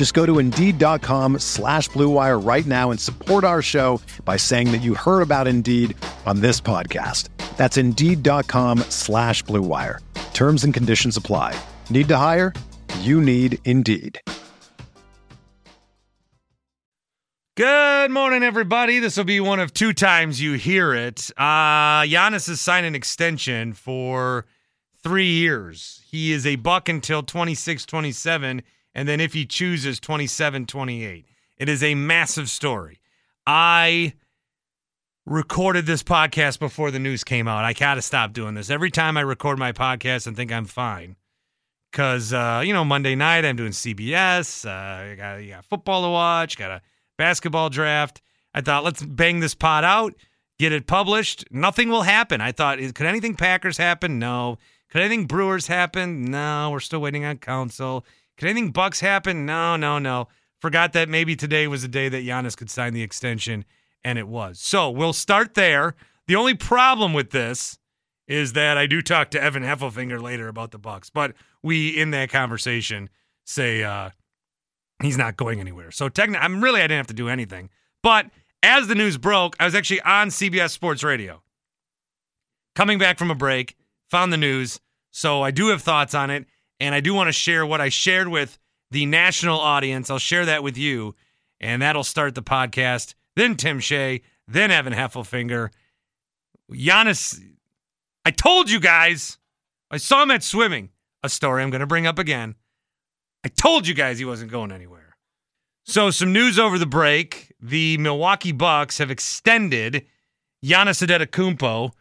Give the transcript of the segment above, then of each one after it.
Just go to Indeed.com slash BlueWire right now and support our show by saying that you heard about Indeed on this podcast. That's Indeed.com slash BlueWire. Terms and conditions apply. Need to hire? You need Indeed. Good morning, everybody. This will be one of two times you hear it. Uh, Giannis has signed an extension for three years. He is a buck until 26 27, and then if he chooses 27 28. It is a massive story. I recorded this podcast before the news came out. I got to stop doing this. Every time I record my podcast and think I'm fine, because, uh, you know, Monday night I'm doing CBS, uh, I got, you got football to watch, got a basketball draft. I thought, let's bang this pot out, get it published. Nothing will happen. I thought, could anything Packers happen? No. Could anything Brewers happen? No. We're still waiting on Counsell. Could anything Bucks happen? No, no, no. Forgot that maybe today was the day that Giannis could sign the extension, and it was. So we'll start there. The only problem with this is that I do talk to Evan Heffelfinger later about the Bucks, but we in that conversation say uh, he's not going anywhere. So technically, I'm really I didn't have to do anything. But as the news broke, I was actually on CBS Sports Radio. Coming back from a break, found the news, so I do have thoughts on it, and I do want to share what I shared with the national audience. I'll share that with you, and that'll start the podcast. Then Tim Shea, then Evan Heffelfinger. Giannis, I told you guys, I saw him at swimming, a story I'm going to bring up again. I told you guys he wasn't going anywhere. So, some news over the break. The Milwaukee Bucks have extended Giannis Antetokounmpo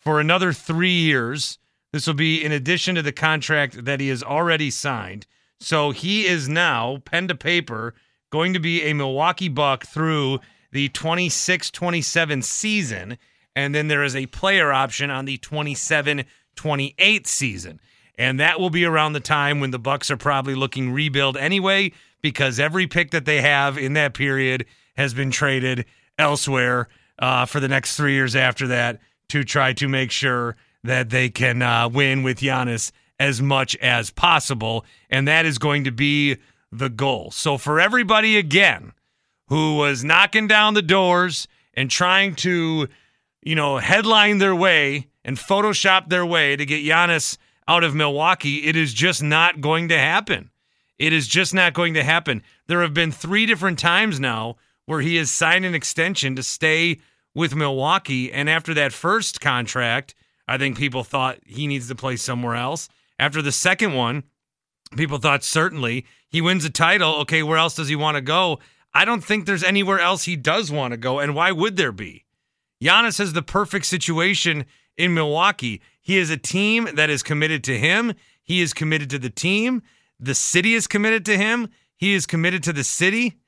for another three years. This will be in addition to the contract that he has already signed. So he is now, pen to paper, going to be a Milwaukee Buck through the 26 27 season. And then there is a player option on the 27 28 season. And that will be around the time when the Bucks are probably looking rebuild anyway, because every pick that they have in that period has been traded elsewhere uh, for the next three years after that to try to make sure that they can uh, win with Giannis as much as possible. And that is going to be the goal. So for everybody again who was knocking down the doors and trying to, you know, headline their way and Photoshop their way to get Giannis out of Milwaukee, it is just not going to happen. It is just not going to happen. There have been three different times now where he has signed an extension to stay with Milwaukee. And after that first contract, I think people thought he needs to play somewhere else. After the second one, people thought certainly he wins a title. Okay, where else does he want to go? I don't think there's anywhere else he does want to go. And why would there be? Giannis has the perfect situation in Milwaukee. He is a team that is committed to him. He is committed to the team. The city is committed to him. He is committed to the city.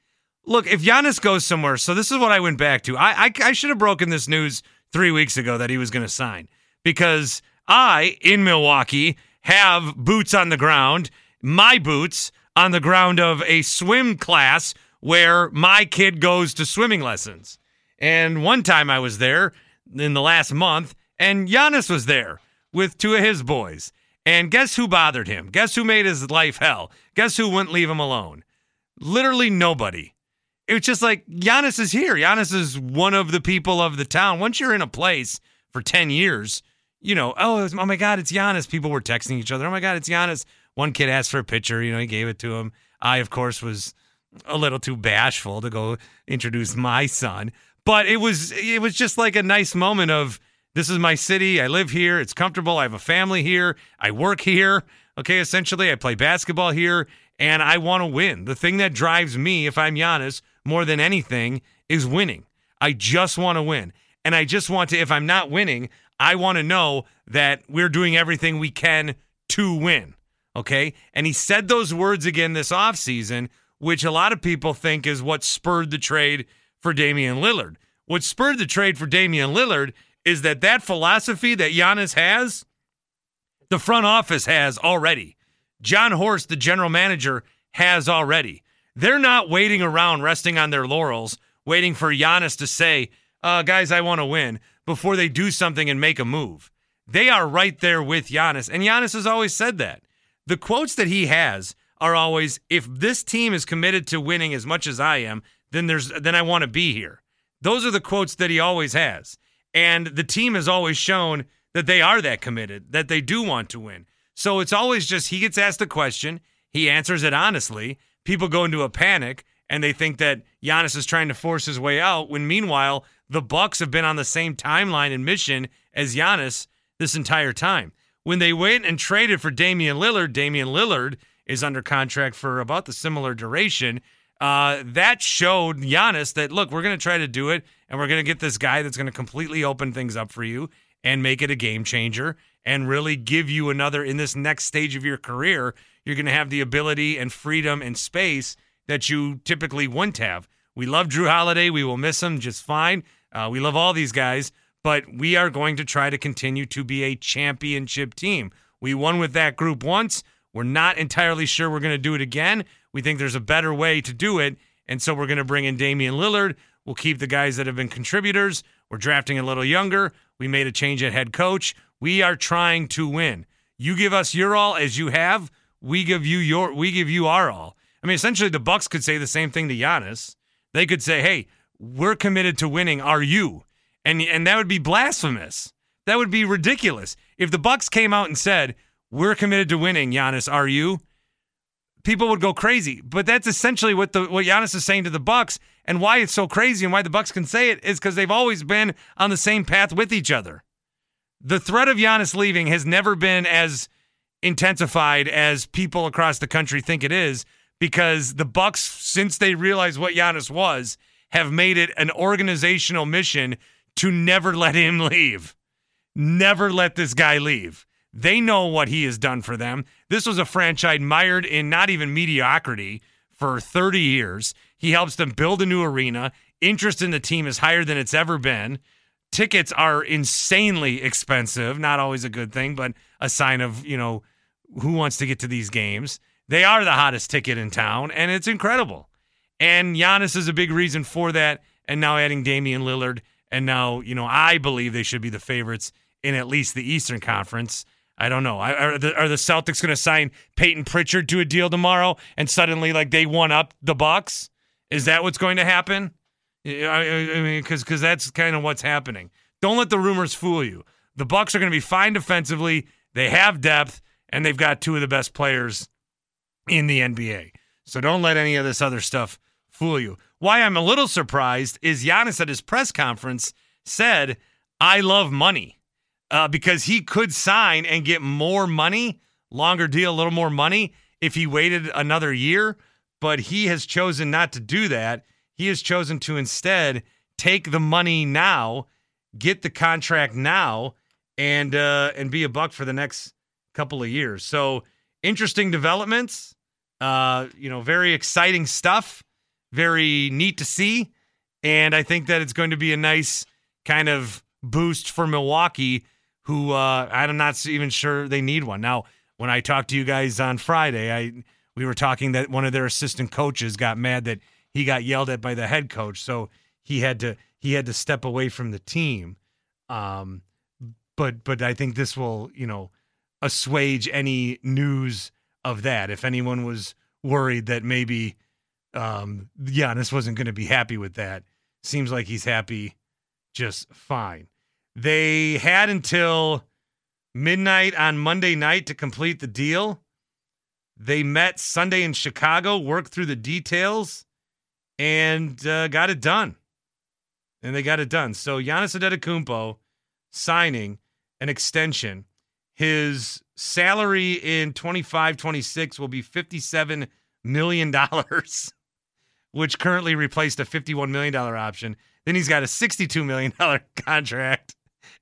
Look, if Giannis goes somewhere, so this is what I went back to. I I, I should have broken this news three weeks ago that he was going to sign because I in Milwaukee have boots on the ground, my boots on the ground of a swim class where my kid goes to swimming lessons. And one time I was there in the last month, and Giannis was there with two of his boys. And guess who bothered him? Guess who made his life hell? Guess who wouldn't leave him alone? Literally nobody. It was just like Giannis is here. Giannis is one of the people of the town. Once you're in a place for 10 years, you know, oh, oh my God, it's Giannis. People were texting each other. Oh my God, it's Giannis. One kid asked for a picture. You know, he gave it to him. I, of course, was a little too bashful to go introduce my son. But it was it was just like a nice moment of This is my city. I live here. It's comfortable. I have a family here. I work here. Okay, essentially, I play basketball here, and I want to win. The thing that drives me, if I'm Giannis, more than anything, is winning. I just want to win. And I just want to, if I'm not winning, I want to know that we're doing everything we can to win. Okay. And he said those words again this offseason, which a lot of people think is what spurred the trade for Damian Lillard. What spurred the trade for Damian Lillard is that that philosophy that Giannis has, the front office has already. Jon Horst, the general manager, has already. They're not waiting around resting on their laurels, waiting for Giannis to say, uh, guys, I want to win before they do something and make a move. They are right there with Giannis. And Giannis has always said that. The quotes that he has are always, if this team is committed to winning as much as I am, then there's then I want to be here. Those are the quotes that he always has. And the team has always shown that they are that committed, that they do want to win. So it's always just he gets asked a question, he answers it honestly. People go into a panic and they think that Giannis is trying to force his way out when meanwhile the Bucks have been on the same timeline and mission as Giannis this entire time. When they went and traded for Damian Lillard, Damian Lillard is under contract for about the similar duration. Uh, that showed Giannis that look, we're going to try to do it, and we're going to get this guy that's going to completely open things up for you and make it a game changer and really give you another in this next stage of your career. You're going to have the ability and freedom and space that you typically wouldn't have. We love Jrue Holiday. We will miss him just fine. Uh, we love all these guys, but we are going to try to continue to be a championship team. We won with that group once. We're not entirely sure we're going to do it again. We think there's a better way to do it. And so we're going to bring in Damian Lillard. We'll keep the guys that have been contributors. We're drafting a little younger. We made a change at head coach. We are trying to win. You give us your all as you have. We give you your we give you our all. I mean, essentially the Bucks could say the same thing to Giannis. They could say, "Hey, we're committed to winning. Are you?" And and that would be blasphemous. That would be ridiculous. If the Bucks came out and said, "We're committed to winning, Giannis, are you?" People would go crazy. But that's essentially what the what Giannis is saying to the Bucks and why it's so crazy and why the Bucks can say it is cuz they've always been on the same path with each other. The threat of Giannis leaving has never been as intensified as people across the country think it is because the Bucks since they realized what Giannis was have made it an organizational mission to never let him leave. Never let this guy leave. They know what he has done for them. This was a franchise mired in not even mediocrity for 30 years. He helps them build a new arena. Interest in the team is higher than it's ever been. Tickets are insanely expensive, not always a good thing, but a sign of, you know, who wants to get to these games. They are the hottest ticket in town, and it's incredible. And Giannis is a big reason for that. And now adding Damian Lillard. And now, you know, I believe they should be the favorites in at least the Eastern Conference. I don't know. Are the, are the Celtics going to sign Payton Pritchard to a deal tomorrow and suddenly like they won up the Bucks? Is that what's going to happen? I, I mean, because because that's kind of what's happening. Don't let the rumors fool you. The Bucks are going to be fine defensively. They have depth and they've got two of the best players in the NBA. So don't let any of this other stuff fool you. Why I'm a little surprised is Giannis at his press conference said, I love money uh, because he could sign and get more money, longer deal, a little more money if he waited another year. But he has chosen not to do that. He has chosen to instead take the money now, get the contract now, and uh, and be a buck for the next couple of years. So interesting developments. Uh, you know, very exciting stuff very neat to see. And I think that it's going to be a nice kind of boost for Milwaukee, who uh, I'm not even sure they need one. Now, when I talked to you guys on Friday, I we were talking that one of their assistant coaches got mad that he got yelled at by the head coach, so he had to he had to step away from the team. Um, but but I think this will you know assuage any news of that. If anyone was worried that maybe um, Giannis wasn't going to be happy with that. Seems like he's happy just fine. They had until midnight on Monday night to complete the deal. They met Sunday in Chicago, worked through the details, and uh, got it done. And they got it done. So Giannis Antetokounmpo signing an extension. His salary in 25 26 will be $57 million, which currently replaced a $51 million option. Then he's got a $62 million contract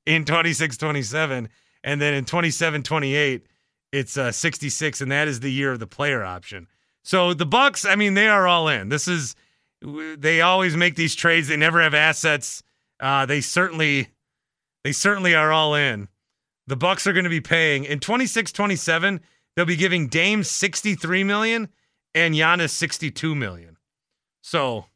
in 26 27. And then in 27 28, it's uh, 66, and that is the year of the player option. So the Bucks, I mean, they are all in. This is they always make these trades. They never have assets. Uh, they certainly they certainly are all in. The Bucks are going to be paying in 26 27, they'll be giving Dame 63 million and Giannis 62 million. So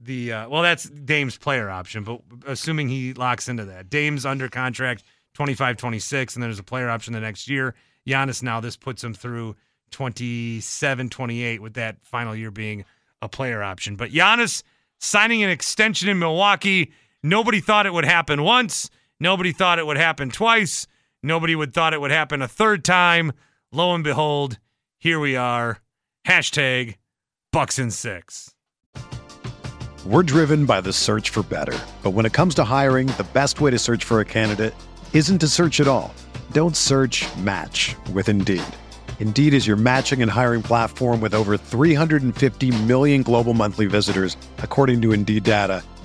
the uh, well, that's Dame's player option, but assuming he locks into that, Dame's under contract 25 26, and there's a player option the next year. Giannis now this puts him through 27 28 with that final year being a player option. But Giannis signing an extension in Milwaukee, nobody thought it would happen once. Nobody thought it would happen twice. Nobody would thought it would happen a third time. Lo and behold, here we are. Hashtag Bucks and six. We're driven by the search for better. But when it comes to hiring, the best way to search for a candidate isn't to search at all. Don't search match with Indeed. Indeed is your matching and hiring platform with over 350 million global monthly visitors, according to Indeed data,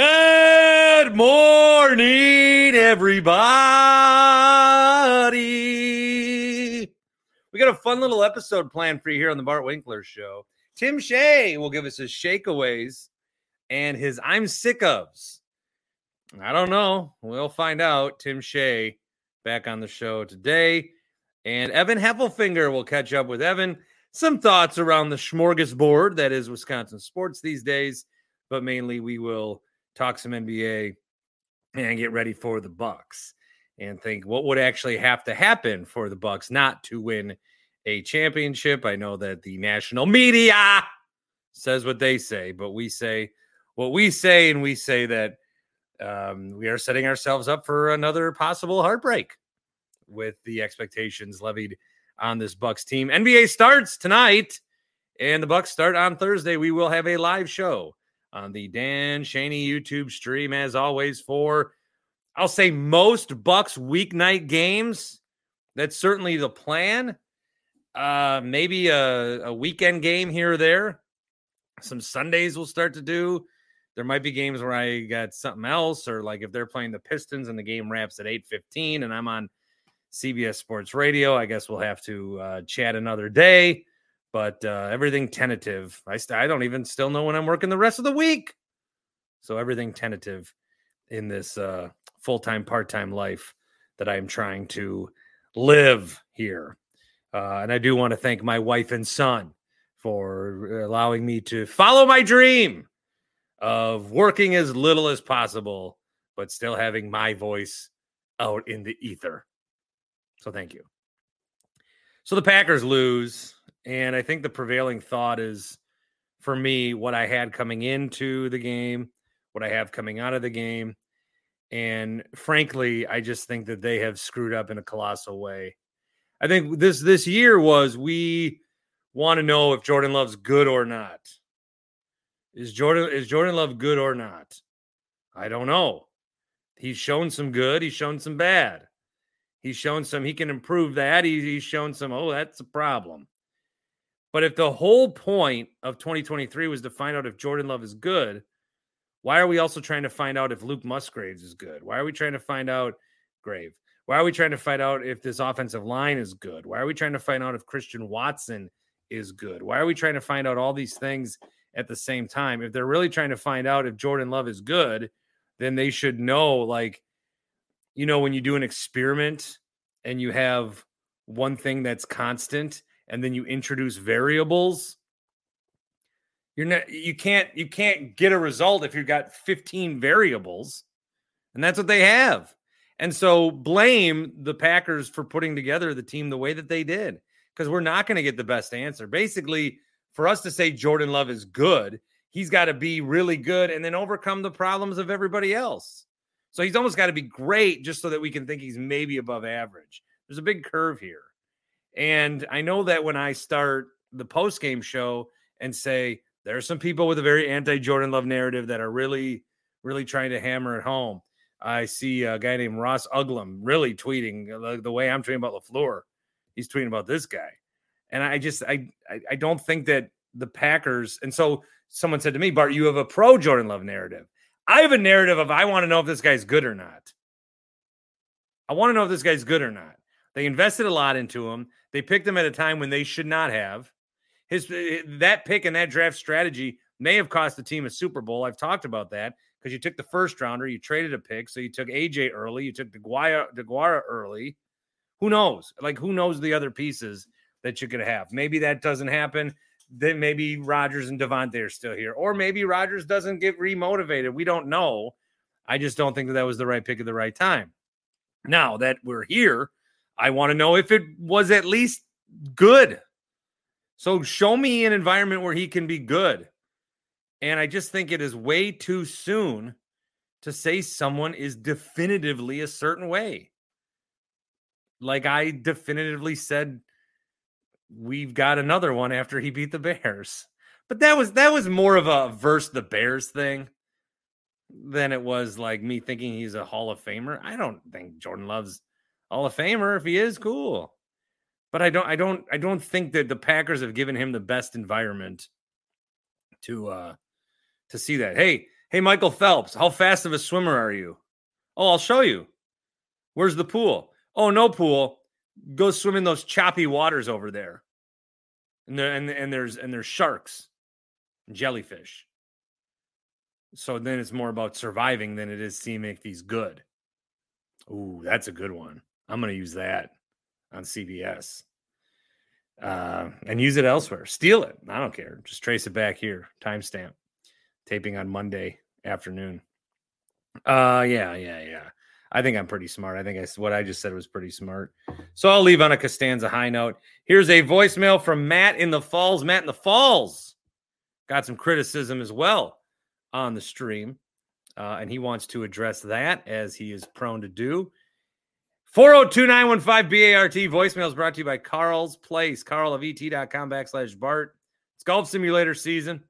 Good morning, everybody. We got a fun little episode planned for you here on the Bart Winkler Show. Tim Shea will give us his shakeaways and his I'm sick ofs. I don't know. We'll find out. Tim Shea back on the show today. And Evan Heffelfinger will catch up with Evan. Some thoughts around the smorgasbord that is Wisconsin sports these days, but mainly we will talk some NBA and get ready for the Bucks and think what would actually have to happen for the Bucks not to win a championship. I know that the national media says what they say, but we say what we say, and we say that um, we are setting ourselves up for another possible heartbreak with the expectations levied on this Bucks team. NBA starts tonight, and the Bucks start on Thursday. We will have a live show on the Dan Shaney YouTube stream, as always, for I'll say most Bucks weeknight games. That's certainly the plan. Uh, maybe a, a weekend game here or there. Some Sundays we'll start to do. There might be games where I got something else, or like if they're playing the Pistons and the game wraps at 8:15 and I'm on CBS Sports Radio, I guess we'll have to uh, chat another day. But uh, everything tentative. I st- I don't even still know when I'm working the rest of the week. So everything tentative in this uh, full time, part time life that I am trying to live here. Uh, and I do want to thank my wife and son for allowing me to follow my dream of working as little as possible, but still having my voice out in the ether. So thank you. So the Packers lose. And I think the prevailing thought is for me what I had coming into the game, what I have coming out of the game. And frankly, I just think that they have screwed up in a colossal way. I think this this year was we want to know if Jordan Love's good or not. Is Jordan is Jordan Love good or not? I don't know. He's shown some good, he's shown some bad. He's shown some he can improve that. He, he's shown some, oh, that's a problem. But if the whole point of 2023 was to find out if Jordan Love is good, why are we also trying to find out if Luke Musgraves is good? Why are we trying to find out Grave? Why are we trying to find out if this offensive line is good? Why are we trying to find out if Christian Watson is good? Why are we trying to find out all these things at the same time? If they're really trying to find out if Jordan Love is good, then they should know like you know when you do an experiment and you have one thing that's constant and then you introduce variables you're not you can't you can't get a result if you've got 15 variables and that's what they have. And so blame the packers for putting together the team the way that they did because we're not going to get the best answer. Basically for us to say jordan love is good he's got to be really good and then overcome the problems of everybody else. So he's almost got to be great just so that we can think he's maybe above average. There's a big curve here and i know that when i start the post game show and say there are some people with a very anti Jordan Love narrative that are really, really trying to hammer it home. I see a guy named Ross Uglem really tweeting uh, the, the way I'm tweeting about LaFleur. He's tweeting about this guy. And I just, I, I, I don't think that the Packers, and so someone said to me, Bart, you have a pro Jordan Love narrative. I have a narrative of I want to know if this guy's good or not. I want to know if this guy's good or not. They invested a lot into him. They picked him at a time when they should not have. His eh, that pick and that draft strategy may have cost the team a Super Bowl. I've talked about that because you took the first rounder, you traded a pick, so you took AJ early, you took Deguara, Deguara early. Who knows? Like who knows the other pieces that you could have? Maybe that doesn't happen. Then maybe Rodgers and Davante are still here, or maybe Rodgers doesn't get remotivated. We don't know. I just don't think that that was the right pick at the right time. Now that we're here, I want to know if it was at least good. So show me an environment where he can be good. And I just think it is way too soon to say someone is definitively a certain way. Like I definitively said we've got another one after he beat the Bears. But that was that was more of a verse the Bears thing than it was like me thinking he's a Hall of Famer. I don't think Jordan Love's Hall of Famer. If he is, cool. But I don't I don't I don't think that the Packers have given him the best environment to uh to see that. Hey, hey Michael Phelps, how fast of a swimmer are you? Oh, I'll show you. Where's the pool? Oh, no pool. Go swim in those choppy waters over there. And there and, and there's and there's sharks and jellyfish. So then it's more about surviving than it is seeing make these good. Ooh, that's a good one. I'm gonna use that on CBS uh, and use it elsewhere. Steal it. I don't care. Just trace it back here. Timestamp. Taping on Monday afternoon. Uh, yeah, yeah, yeah. I think I'm pretty smart. I think I, what I just said was pretty smart. So I'll leave on a Costanza high note. Here's a voicemail from Matt in the Falls. Matt in the Falls got some criticism as well on the stream, uh, and he wants to address that as he is prone to do. 402 915 BART voicemail is brought to you by Carl's Place, carlofet.com backslash Bart. It's golf simulator season.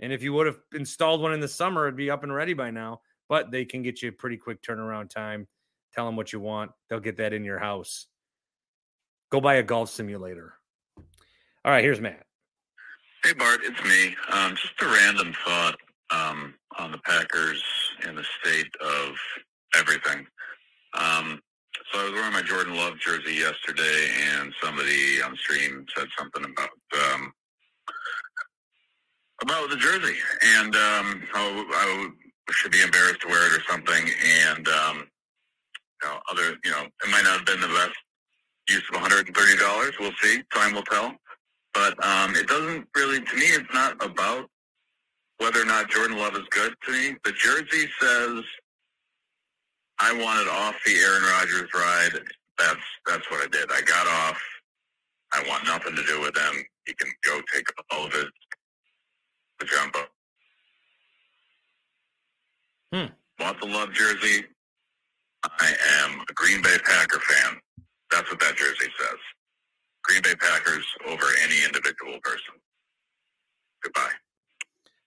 And if you would have installed one in the summer, it'd be up and ready by now. But they can get you a pretty quick turnaround time. Tell them what you want, they'll get that in your house. Go buy a golf simulator. All right, here's Matt. Hey, Bart, it's me. Um, just a random thought um, on the Packers and the state of everything. Um, so I was wearing my Jordan Love jersey yesterday, and somebody on stream said something about um, about the jersey, and um, how I should be embarrassed to wear it or something. And um, you know, other, you know, it might not have been the best use of one hundred and thirty dollars. We'll see. Time will tell. But um, it doesn't really, to me, it's not about whether or not Jordan Love is good. To me, the jersey says I wanted off the Aaron Rodgers ride. That's that's what I did. I got off. I want nothing to do with them. He can go take all of his the jumbo. Hmm. Want the love jersey? I am a Green Bay Packer fan. That's what that jersey says. Green Bay Packers over any individual person. Goodbye.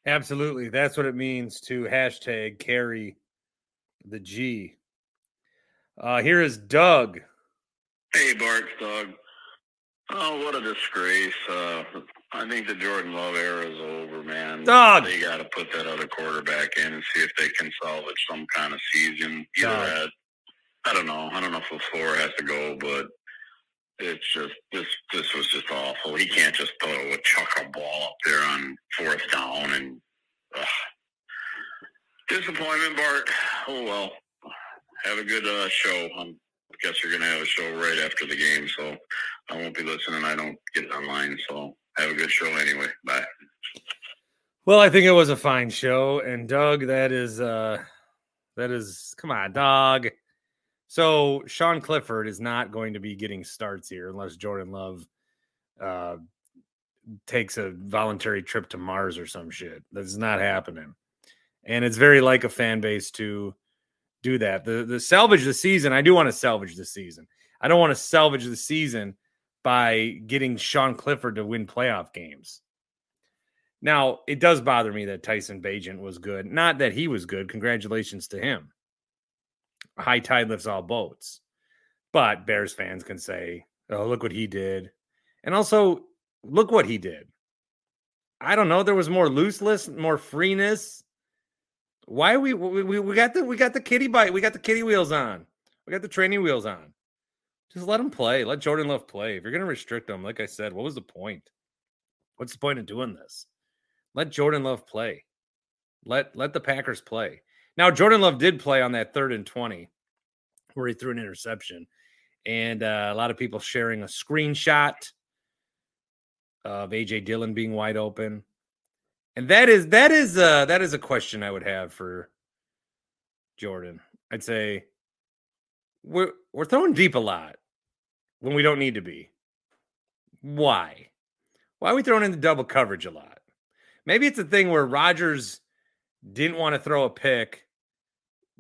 Absolutely. That's what it means to hashtag carry the G. Uh, here is Doug. Hey, Bart, Doug. Oh, what a disgrace. Uh, I think the Jordan Love era is over, man. Doug. They got to put that other quarterback in and see if they can salvage some kind of season. Either Doug. at, I don't know. I don't know if the floor has to go, but it's just this. This was just awful. He can't just throw a chuck a ball up there on fourth down and ugh. Disappointment, Bart. Oh well. Have a good uh, show. I guess you're gonna have a show right after the game, so I won't be listening. I don't get online, so have a good show anyway. Bye. Well, I think it was a fine show. And Doug, that is uh that is come on, dog. So Sean Clifford is not going to be getting starts here unless Jordan Love uh takes a voluntary trip to Mars or some shit. That's not happening. And it's very like a fan base to do that. The the salvage the season, I do want to salvage the season. I don't want to salvage the season by getting Sean Clifford to win playoff games. Now, it does bother me that Tyson Bagent was good. Not that he was good. Congratulations to him. High tide lifts all boats. But Bears fans can say, oh, look what he did. And also, look what he did. I don't know. There was more looseness, more freeness. Why are we, we we got the we got the kitty bite. We got the kitty wheels on. We got the training wheels on. Just let him play. Let Jordan Love play. If you're gonna restrict him, like I said, what was the point? What's the point of doing this? Let Jordan Love play. Let let the Packers play. Now Jordan Love did play on that third and 20 where he threw an interception. And uh, a lot of people sharing a screenshot of AJ Dillon being wide open. And that is that is uh that is a question I would have for Jordan. I'd say we're we're throwing deep a lot when we don't need to be. Why? Why are we throwing in the double coverage a lot? Maybe it's a thing where Rodgers didn't want to throw a pick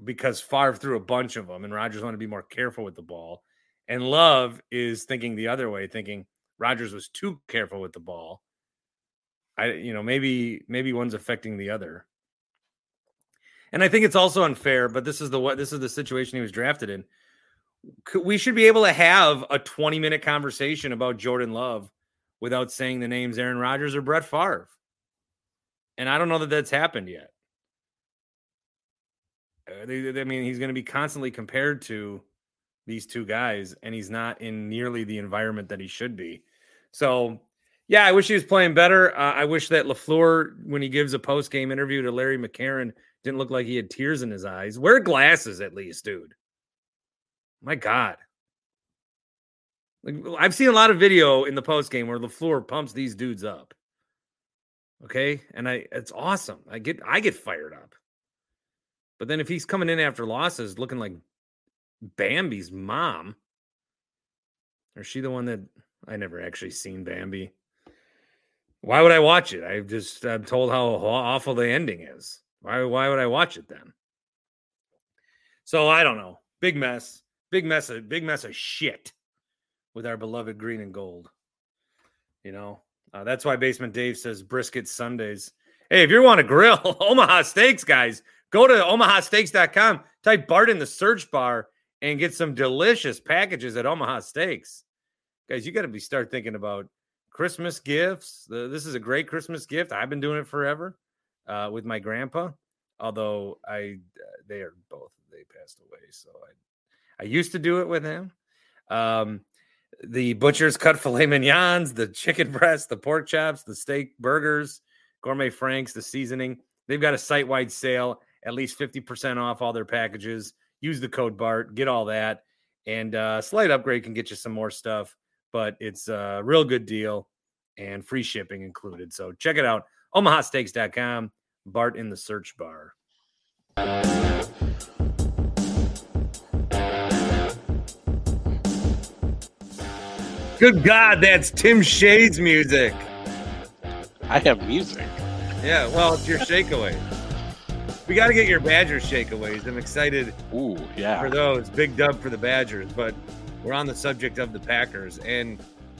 because Favre threw a bunch of them, and Rodgers wanted to be more careful with the ball. And Love is thinking the other way, thinking Rodgers was too careful with the ball. I, you know, maybe maybe one's affecting the other. And I think it's also unfair, but this is the what this is the situation he was drafted in. We should be able to have a 20 minute conversation about Jordan Love without saying the names Aaron Rodgers or Brett Favre. And I don't know that that's happened yet. Uh, I mean, he's going to be constantly compared to these two guys, and he's not in nearly the environment that he should be. So, yeah, I wish he was playing better. Uh, I wish that LaFleur, when he gives a post game interview to Larry McCarren, didn't look like he had tears in his eyes. Wear glasses at least, dude. My God. Like, I've seen a lot of video in the post game where LaFleur pumps these dudes up. Okay, and I it's awesome. I get I get fired up. But then if he's coming in after losses looking like Bambi's mom, or she the one that I never actually seen Bambi? Why would I watch it? I just I'm told how awful the ending is. Why why would I watch it then? So I don't know. Big mess. Big mess of big mess of shit with our beloved green and gold. You know, uh, that's why Basement Dave says brisket Sundays. Hey, if you want to grill Omaha Steaks, guys, go to omahasteaks.com, type Bart in the search bar, and get some delicious packages at Omaha Steaks. Guys, you got to be start thinking about Christmas gifts. The, this is a great Christmas gift. I've been doing it forever uh, with my grandpa, although I uh, they are both they passed away, so I I used to do it with him. Um, the butcher's cut filet mignons, the chicken breast, the pork chops, the steak burgers, gourmet franks, the seasoning. They've got a site wide sale, at least 50% off all their packages. Use the code BART, get all that. And uh, slight upgrade can get you some more stuff, but it's a real good deal and free shipping included. So check it out. OmahaSteaks.com, BART in the search bar. Good God, that's Tim Shea's music. I have music. Yeah, well, it's your shakeaway. We got to get your Badger shakeaways. I'm excited Ooh, yeah. for those. Big dub for the Badgers, but we're on the subject of the Packers. And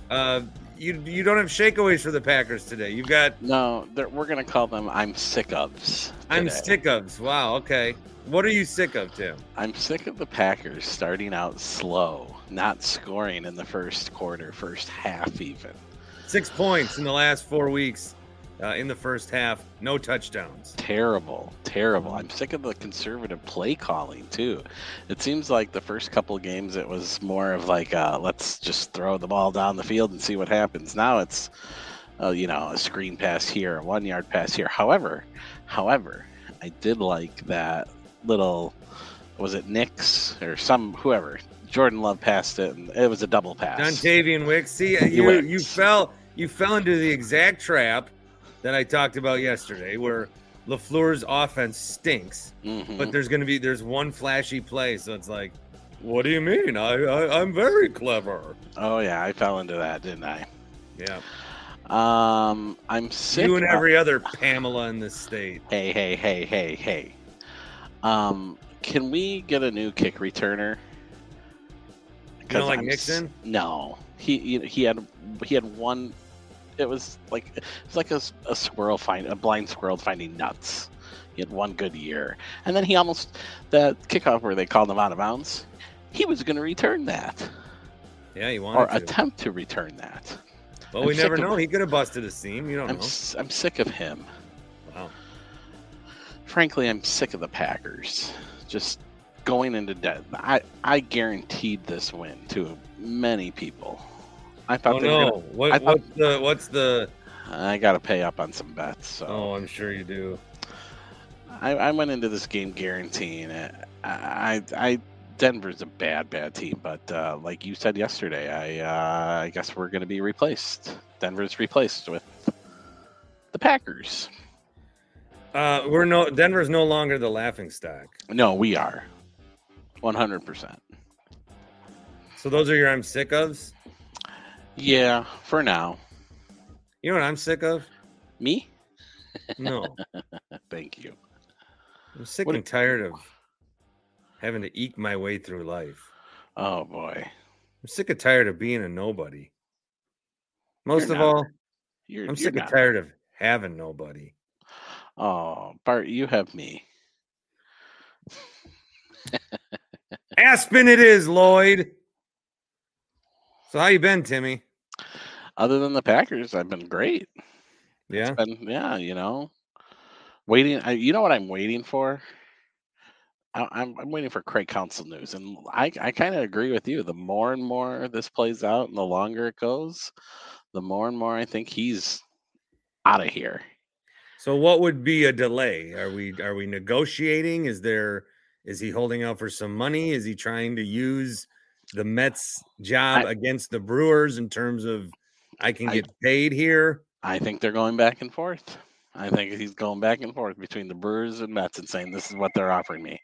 Uh, you you don't have shakeaways for the Packers today. You've got No, we're gonna call them "I'm sick ofs." I'm sick of. Wow. Okay. What are you sick of, Tim? I'm sick of the Packers starting out slow, not scoring in the first quarter, first half, even. Six points in the last four weeks. Uh, in the first half, no touchdowns. Terrible, terrible. I'm sick of the conservative play calling too. It seems like the first couple of games it was more of like, uh, let's just throw the ball down the field and see what happens. Now it's, uh, you know, a screen pass here, a one yard pass here. However, however, I did like that little, was it Knicks or some whoever? Jordan Love passed it, and it was a double pass. Dontayvion Wicks. See, you you fell you fell into the exact trap that I talked about yesterday, where LaFleur's offense stinks, Mhm. but there's going to be there's one flashy play, so it's like, what do you mean? I, I I'm very clever. oh yeah, I fell into that, didn't I? Yeah, Um, I'm sick. you and of- every other Pamela in this state. Hey, hey, hey, hey, hey. Um, can we get a new kick returner? You don't like I'm s- Nixon? No, he he he had he had one. It was like it's like a, a squirrel find a blind squirrel finding nuts. He had one good year, and then he almost that kickoff where they called him out of bounds. He was going to return that Yeah, or wanted to. attempt to return that. Well, we I'm sick never know. He could have busted a seam. You don't I'm know. s- I'm sick of him. Wow. frankly, I'm sick of the Packers. Just going into debt. I I guaranteed this win to many people. I thought Oh they were no! gonna, What, I thought- what's the what's the? I got to pay up on some bets. So Oh, I'm sure you do. I, I went into this game guaranteeing it. I, I, I Denver's a bad, bad team, but uh, like you said yesterday, I uh, I guess we're going to be replaced. Denver's replaced with the Packers. Uh, we're no Denver's no longer the laughing stock. No, we are. 100%. So those are your I'm sick ofs. Yeah, for now. You know what I'm sick of? Me? No, Thank you. I'm sick What- and tired of having to eke my way through life. Oh boy. I'm sick and tired of being a nobody. Most You're of not. all, You're, I'm sick and tired of having nobody. Oh, Bart, you have me. Aspen, it is Lloyd. So how you been, Timmy? Other than the Packers, I've been great. Yeah, And yeah, you know, waiting. I, you know what I'm waiting for? I, I'm I'm waiting for Craig Counsell news, and I I kind of agree with you. The more and more this plays out, and the longer it goes, the more and more I think he's out of here. So what would be a delay? Are we are we negotiating? Is there is he holding out for some money? Is he trying to use the Mets job I- against the Brewers in terms of I can I- get paid here? I think they're going back and forth. I think he's going back and forth between the Brewers and Mets and saying this is what they're offering me.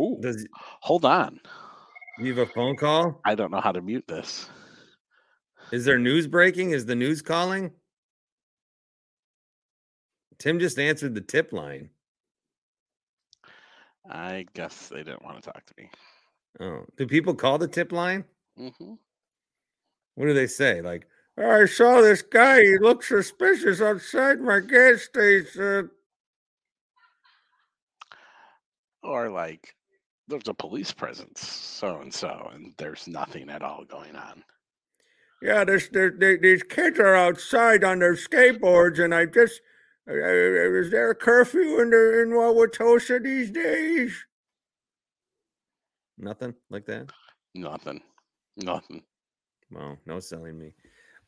Ooh, Does hold on. you have a phone call? I don't know how to mute this. Is there news breaking? Is the news calling? Tim just answered the tip line. I guess they didn't want to talk to me. Oh, do people call the tip line? hmm What do they say? Like, "Oh, I saw this guy. He looked suspicious outside my gas station. Or like, there's a police presence, so and so, and there's nothing at all going on. Yeah, this, there, there, these kids are outside on their skateboards, and I just uh, uh, is there a curfew in the in Wauwatosa these days? Nothing like that. Nothing. Nothing. Well, no selling me.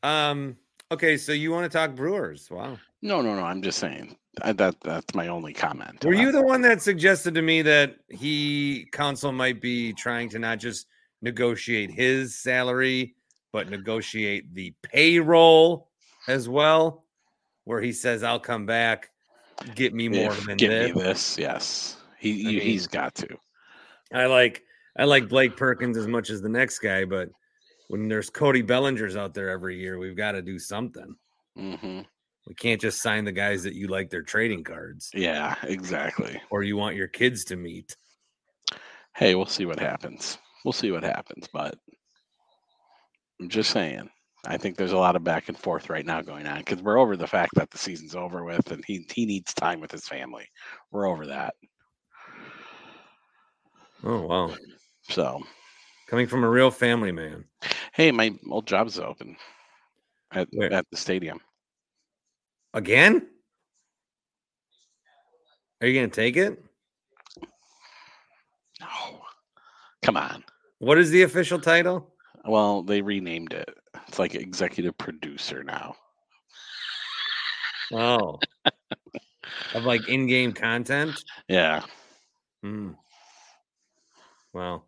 Um. Okay, so you want to talk Brewers? Wow. No, no, no. I'm just saying. I, that that's my only comment. Were you the one that suggested to me that he Counsell might be trying to not just negotiate his salary, but negotiate the payroll as well? Where he says, "I'll come back, get me more If than give this." me this? Yes. He, I mean- he's got to. I like I like Blake Perkins as much as the next guy, but when there's Cody Bellingers out there every year, we've got to do something. hmm We can't just sign the guys that you like their trading cards Yeah, exactly. or you want your kids to meet. Hey, we'll see what happens. We'll see what happens, but I'm just saying. I think there's a lot of back and forth right now going on because we're over the fact that the season's over with and he he needs time with his family. We're over that. Oh wow. So Coming from a real family man. hey, my old job's open at Where? at the stadium. Again? Are you gonna take it? No, come on. What is the official title? Well, they renamed it. It's like executive producer now. Oh. of like in-game content? Yeah. Hmm. Wow.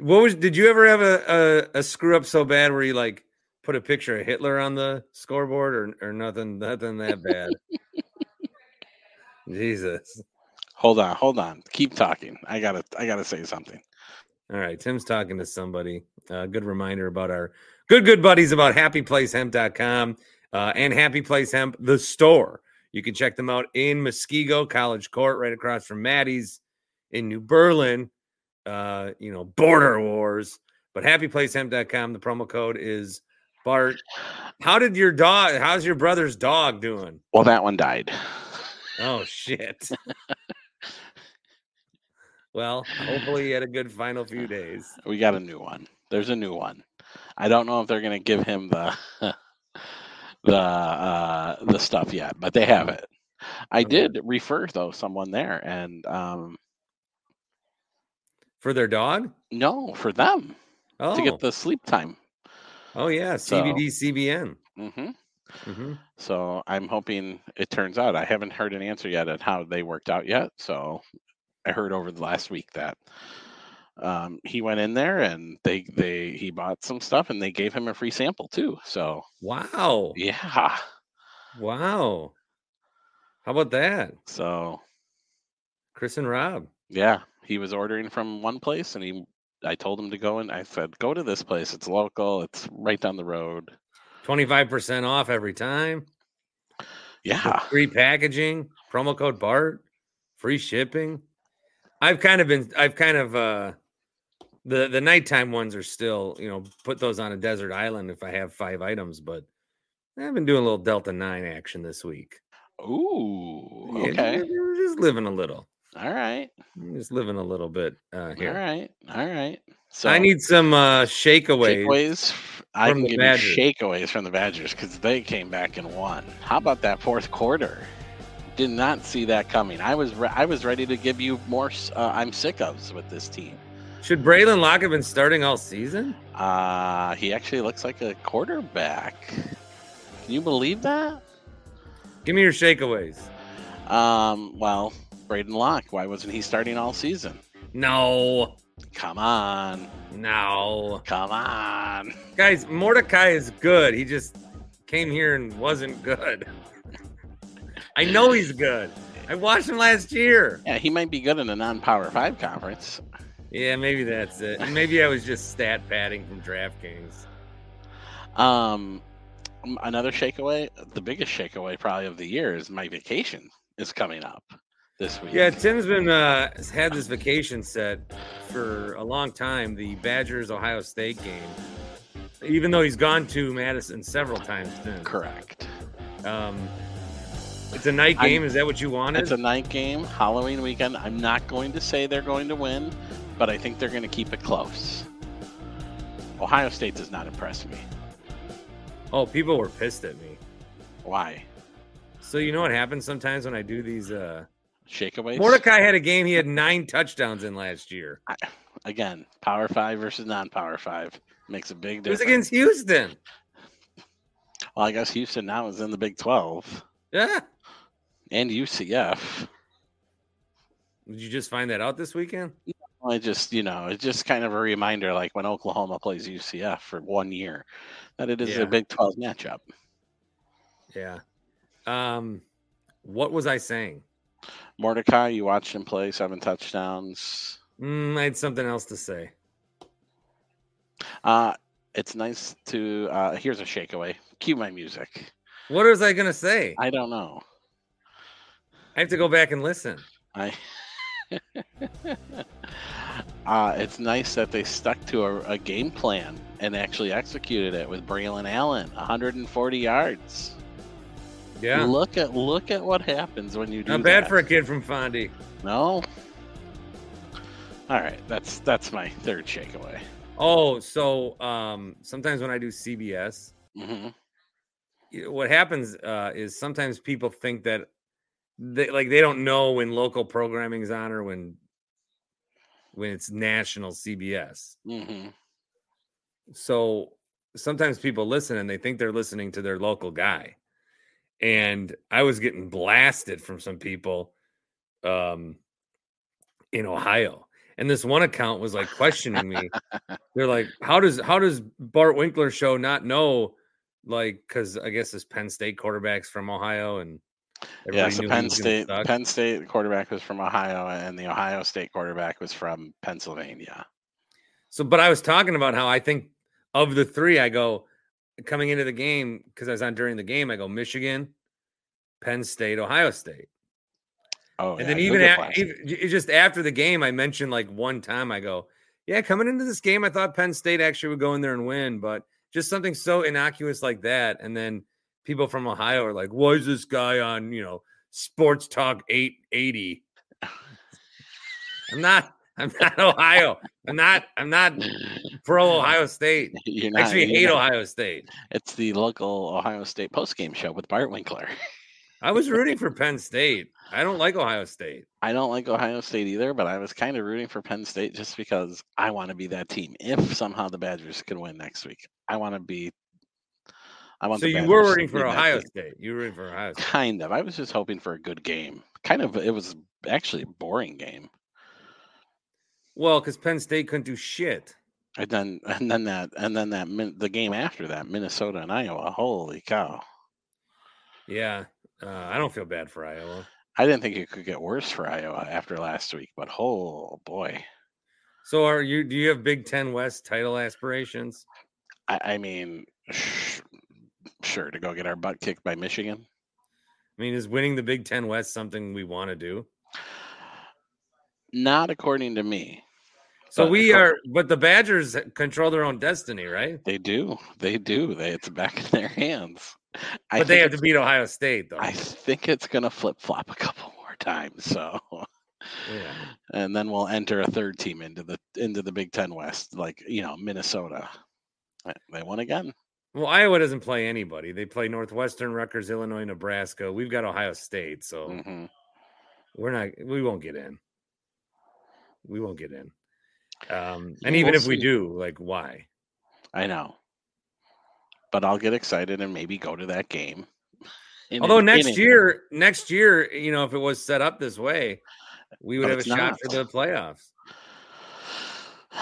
What was did you ever have a, a, a screw up so bad where you like put a picture of Hitler on the scoreboard or or nothing nothing that bad? Jesus. Hold on, hold on. Keep talking. I gotta I gotta say something. All right, Tim's talking to somebody. Uh, good reminder about our good good buddies about happyplacehemp.com uh, and Happy Place Hemp the store. You can check them out in Muskego College Court, right across from Maddie's in New Berlin. Uh, you know, border wars. But happyplacehemp.com, the promo code is Bart. How did your dog? How's your brother's dog doing? Well, that one died. Oh shit. well, hopefully he had a good final few days. We got a new one. There's a new one. I don't know if they're gonna give him the the uh the stuff yet, but they have it. I Okay. did refer though someone there and um For their dog? no, for them Oh, to get the sleep time. oh yeah, So- CBD, CBN. hmm hmm So I'm hoping it turns out. I haven't heard an answer yet on how they worked out yet. So I heard over the last week that um, he went in there and they they he bought some stuff and they gave him a free sample too. So Wow, yeah, wow. How about that, so Chris and Rob? yeah, he was ordering from one place and he I told him to go and I said go to this place. It's local. It's right down the road. Twenty five percent off every time. Yeah, Free packaging. Promo code Bart. Free shipping. I've kind of been. I've kind of. uh the the nighttime ones are still, you know, put those on a desert island if I have five items, but I've been doing a little Delta 9 action this week. Ooh, okay. we're just living a little. All right. I'm just living a little bit uh, All here. right. All right. So I need some uh, shakeaways. Takeaways. f- I from can the give Badgers. you shakeaways from the Badgers because they came back and won. How about that fourth quarter? Did not see that coming. I was re- I was ready to give you more. Uh, I'm sick ofs with this team. Should Braylon Locke have been starting all season? Uh, he actually looks like a quarterback. Can you believe that? Give me your shakeaways. Um, well, Braedyn Locke. Why wasn't he starting all season? No, Come on, no, come on. guys. Mordecai is good. He just came here and wasn't good. I know he's good. I watched him last year. Yeah, he might be good in a non-power five conference. Yeah, maybe that's it. Maybe I was just stat padding from DraftKings. Um, another shakeaway, the biggest shakeaway probably of the year is my vacation is coming up this week. Yeah, Tim's been uh had this vacation set for a long time. The Badgers Ohio State game. Even though he's gone to Madison several times since. correct. Um, it's a night I'm- game. Is that what you wanted? It's a night game, Halloween weekend. I'm not going to say they're going to win, but I think they're going to keep it close. Ohio State does not impress me. oh, people were pissed at me. Why? So you know what happens sometimes when I do these. uh Shakeaways? Mordecai had a game. He had nine touchdowns in last year. Again, Power Five versus non-Power Five makes a big It was difference. against Houston. well, I guess Houston now is in the Big Twelve Yeah. and UCF. Did you just find that out this weekend? I just, you know, it's just kind of a reminder, like when Oklahoma plays UCF for one year, that it is Yeah. a Big Twelve matchup. Yeah. Um, what was I saying? Mordecai, you watched him play seven touchdowns. Mm, I had something else to say. Uh, it's nice to. Uh, here's a shakeaway. Cue my music. What was I gonna say? I don't know. I have to go back and listen. I. uh, it's nice that they stuck to a, a game plan and actually executed it with Braelon Allen, 140 yards. Yeah. Look at look at what happens when you do Not bad that. for a kid from Fondy. No. All right, that's that's my third takeaway. Oh, so um, sometimes when I do CBS, hmm what happens uh, is sometimes people think that they like they don't know when local programming's on or when when it's national CBS. Mm-hmm. So sometimes people listen and they think they're listening to their local guy. And I was getting blasted from some people um in Ohio. And this one account was like questioning me. They're like, how does how does Bart Winkler show not know like because I guess this Penn State quarterback's from Ohio and Yeah, so Penn State. Penn State quarterback was from Ohio, and the Ohio State quarterback was from Pennsylvania. So, but I was talking about how I think of the three, I go coming into the game because I was on during the game. I go Michigan, Penn State, Ohio State, Oh, and yeah, then even, get a, even just after the game, I mentioned like one time. I go, yeah, coming into this game, I thought Penn State actually would go in there and win, but just something so innocuous like that, and then people from Ohio are like, why is this guy on you know Sports Talk eight eighty? I'm not. I'm not Ohio. I'm not. I'm not pro Ohio State. Not, Actually, you're hate not- Ohio State. It's the local Ohio State postgame show with Bart Winkler. I was rooting for Penn State. I don't like Ohio State. I don't like Ohio State either, but I was kind of rooting for Penn State just because I want to be that team. If somehow the Badgers could win next week, I want to be. I want. So you were rooting for Ohio. State. You were rooting for Ohio State. Kind of. I was just hoping for a good game. Kind of. It was actually a boring game. Well, because Penn State couldn't do shit. And then, and then that, and then that, min- the game after that, Minnesota and Iowa. Holy cow! Yeah, uh, I don't feel bad for Iowa. I didn't think it could get worse for Iowa after last week, but oh boy! So are you? Do you have Big Ten West title aspirations? I, I mean, sh- sure to go get our butt kicked by Michigan. I mean, is winning the Big Ten West something we want to do? Not according to me. So But we are, but the Badgers control their own destiny, right? They do. They do. They it's back in their hands. I But they have to beat Ohio State, though. I think it's gonna flip flop a couple more times. So, Yeah. and then we'll enter a third team into the into the Big Ten West, like you know Minnesota. They won again. Well, Iowa doesn't play anybody. They play Northwestern, Rutgers, Illinois, Nebraska. We've got Ohio State, so hmm we're not. We won't get in. We won't get in. Um, and even we'll if we do, like, why? I know, but I'll get excited and maybe go to that game. in Although an next year, next year, you know, if it was set up this way, we would But have a it's shot for the playoffs.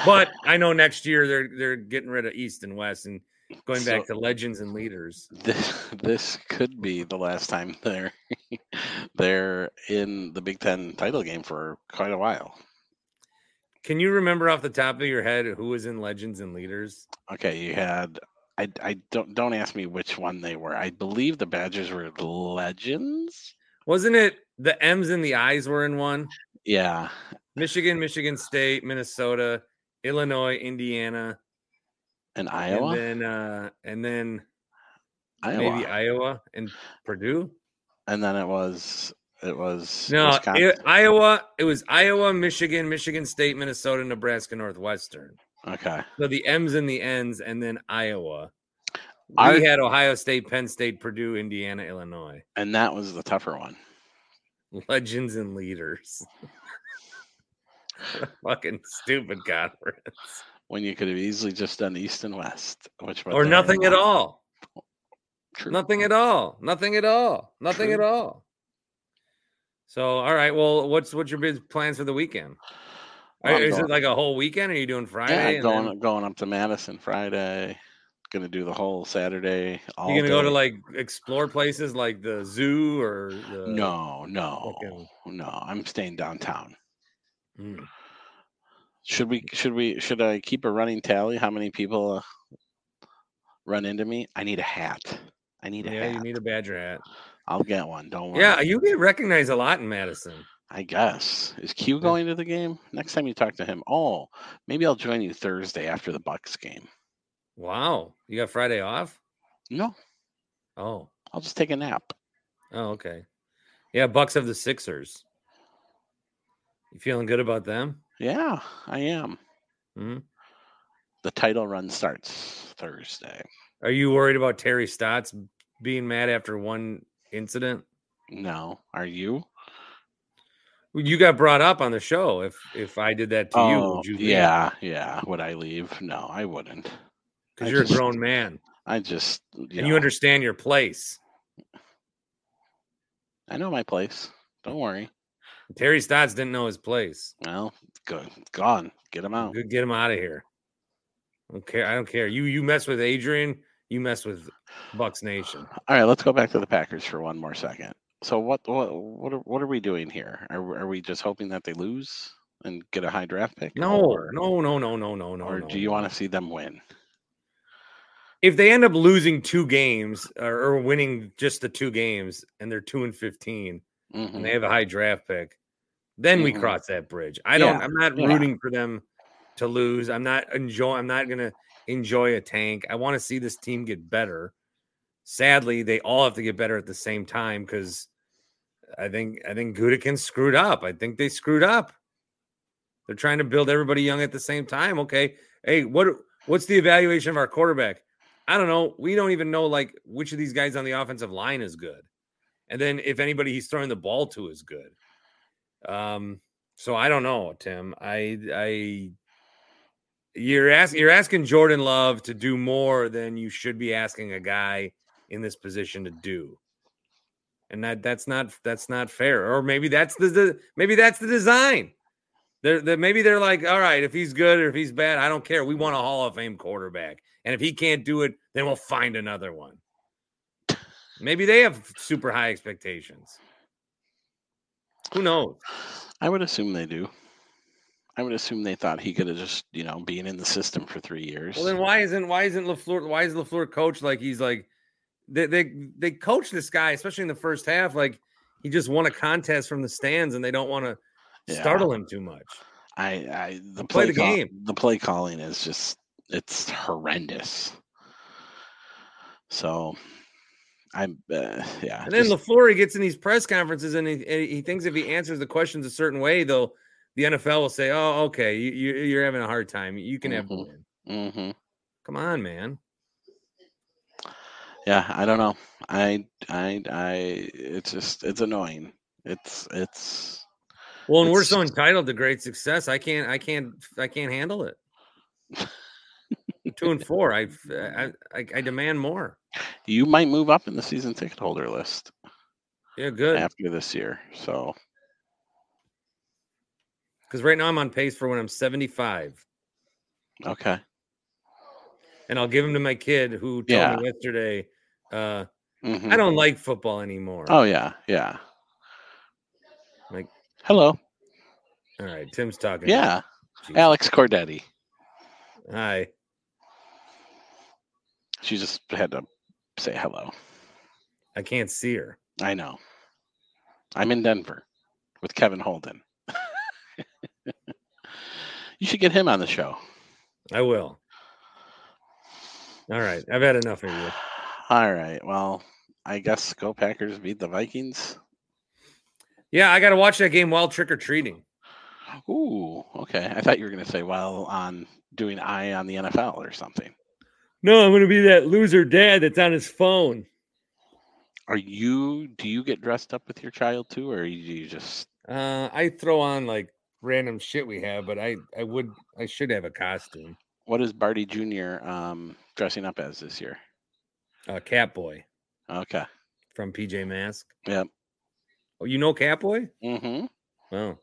But I know next year they're they're getting rid of East and West and going back So- to legends and leaders. this this could be the last time they're they're in the Big Ten title game for quite a while. Can you remember off the top of your head who was in legends and leaders? Okay, you had I I don't don't ask me which one they were. I believe the Badgers were legends. Wasn't it the M's and the I's were in one? Yeah, Michigan, Michigan State, Minnesota, Illinois, Indiana, and Iowa. and then uh and then Iowa. maybe Iowa and Purdue. and then it was it was No, it- Iowa. It was Iowa, Michigan, Michigan State, Minnesota, Nebraska, Northwestern. okay. So the M's and the N's, and then Iowa. We Our- had Ohio State, Penn State, Purdue, Indiana, Illinois. And that was the tougher one. Legends and leaders. Fucking stupid conference. When you could have easily just done East and West, which Or nothing at all. True. Nothing at all. Nothing at all. Nothing at all. So, all right. Well, what's what's your big plans for the weekend? Well, I'm is going- it like a whole weekend? Or are you doing Friday? Yeah, and going then- going up to Madison Friday. Gonna do the whole Saturday. All you gonna go to like explore places like the zoo or the No, no, fucking- no. I'm staying downtown. Hmm. Should we? Should we? Should I keep a running tally? How many people uh, run into me? I need a hat. I need a Yeah, hat. you need a Badger hat. I'll get one. Don't worry. Yeah, you get recognized a lot in Madison. I guess. Is Q going to the game next time you talk to him? Oh, maybe I'll join you Thursday after the Bucks game. Wow. You got Friday off? No, Oh. I'll just take a nap. Oh, okay. Yeah, Bucks have the Sixers. You feeling good about them? Yeah, I am. hmm The title run starts Thursday. Are you worried about Terry Stotts being mad after one incident? No, are you? You got brought up on the show. If if I did that to you, Oh, would you? leave? yeah, yeah. Would I leave? No, I wouldn't. Because you're just- a grown man I just, you and know, you understand your place. I know my place. Don't worry. Terry Stotts didn't know his place. Well, it's go, gone. Get him out. Good, Get him out of here. Care. I don't care. You you mess with Adrian, you mess with Bucks Nation. All right, let's go back to the Packers for one more second. So what what what are, what are we doing here? Are we- are we just hoping that they lose and get a high draft pick? No, or, no, no, no, no, no, no. or no, do you want to see them win? if they end up losing two games or, or winning just the two games and they're two and 15 Mhm. and they have a high draft pick, then we Mhm. cross that bridge. I don't, Yeah, I'm not yeah. rooting for them to lose. I'm not enjoying. I'm not going to enjoy a tank. I want to see this team get better. Sadly, they all have to get better at the same time because I think, I think Gutekunst screwed up. I think they screwed up. They're trying to build everybody young at the same time. Okay. Hey, what, what's the evaluation of our quarterback? I don't know. We don't even know like which of these guys on the offensive line is good. And then if anybody he's throwing the ball to is good. Um, so I don't know, Tim. I I you're asking you're asking Jordan Love to do more than you should be asking a guy in this position to do. And that that's not that's not fair. Or maybe that's the, the maybe that's the design. They're, they're maybe they're like, all right, if he's good or if he's bad, I don't care. We want a Hall of Fame quarterback. And if he can't do it, then we'll find another one. Maybe they have super high expectations. Who knows? I would assume they do. I would assume they thought he could have just, you know, been in the system for three years. Well, then why isn't why isn't LaFleur why is LaFleur coach like he's like they they they coach this guy especially in the first half like he just won a contest from the stands and they don't want to Yeah. startle him too much. I, I the Play play, the call- game. the play calling is just it's horrendous. So, I'm uh, yeah. And then just- LaFleur he gets in these press conferences and he, and he thinks if he answers the questions a certain way, though, the NFL will say, "Oh, okay, you, you you're having a hard time. You can have the Mhm. win." Mhm. Come on, man. yeah, I don't know. I I I it's just it's annoying. It's it's Well, and we're so entitled to great success. I can't, I can't, I can't handle it. Two and four. I, I, I, I demand more. you might move up in the season ticket holder list Yeah, good. after this year. So Because right now I'm on pace for when I'm 75, okay. and I'll give them to my kid who told Yeah. me yesterday, uh, Mhm. I don't like football anymore. Oh yeah, yeah. Like, Hello. all right, Tim's talking. Yeah, Alex Cordetti. Hi. She just had to say hello. I can't see her. I know. I'm in Denver with Kevin Holden. You should get him on the show. I will. All right, I've had enough of you. All right. Well, I guess go Packers beat the Vikings. Yeah, I got to watch that game while trick or treating. Ooh, okay. I thought you were going to say while on doing eye on the NFL or something. No, I'm going to be that loser dad that's on his phone. Are you? Do you get dressed up with your child too, or you you just? Uh, I throw on like random shit we have, but I I would I should have a costume. What is Barty Jr. Um, dressing up as this year? Uh, Catboy Okay. from PJ Mask. Yep. Oh, you know Catboy? Mm-hmm. Oh,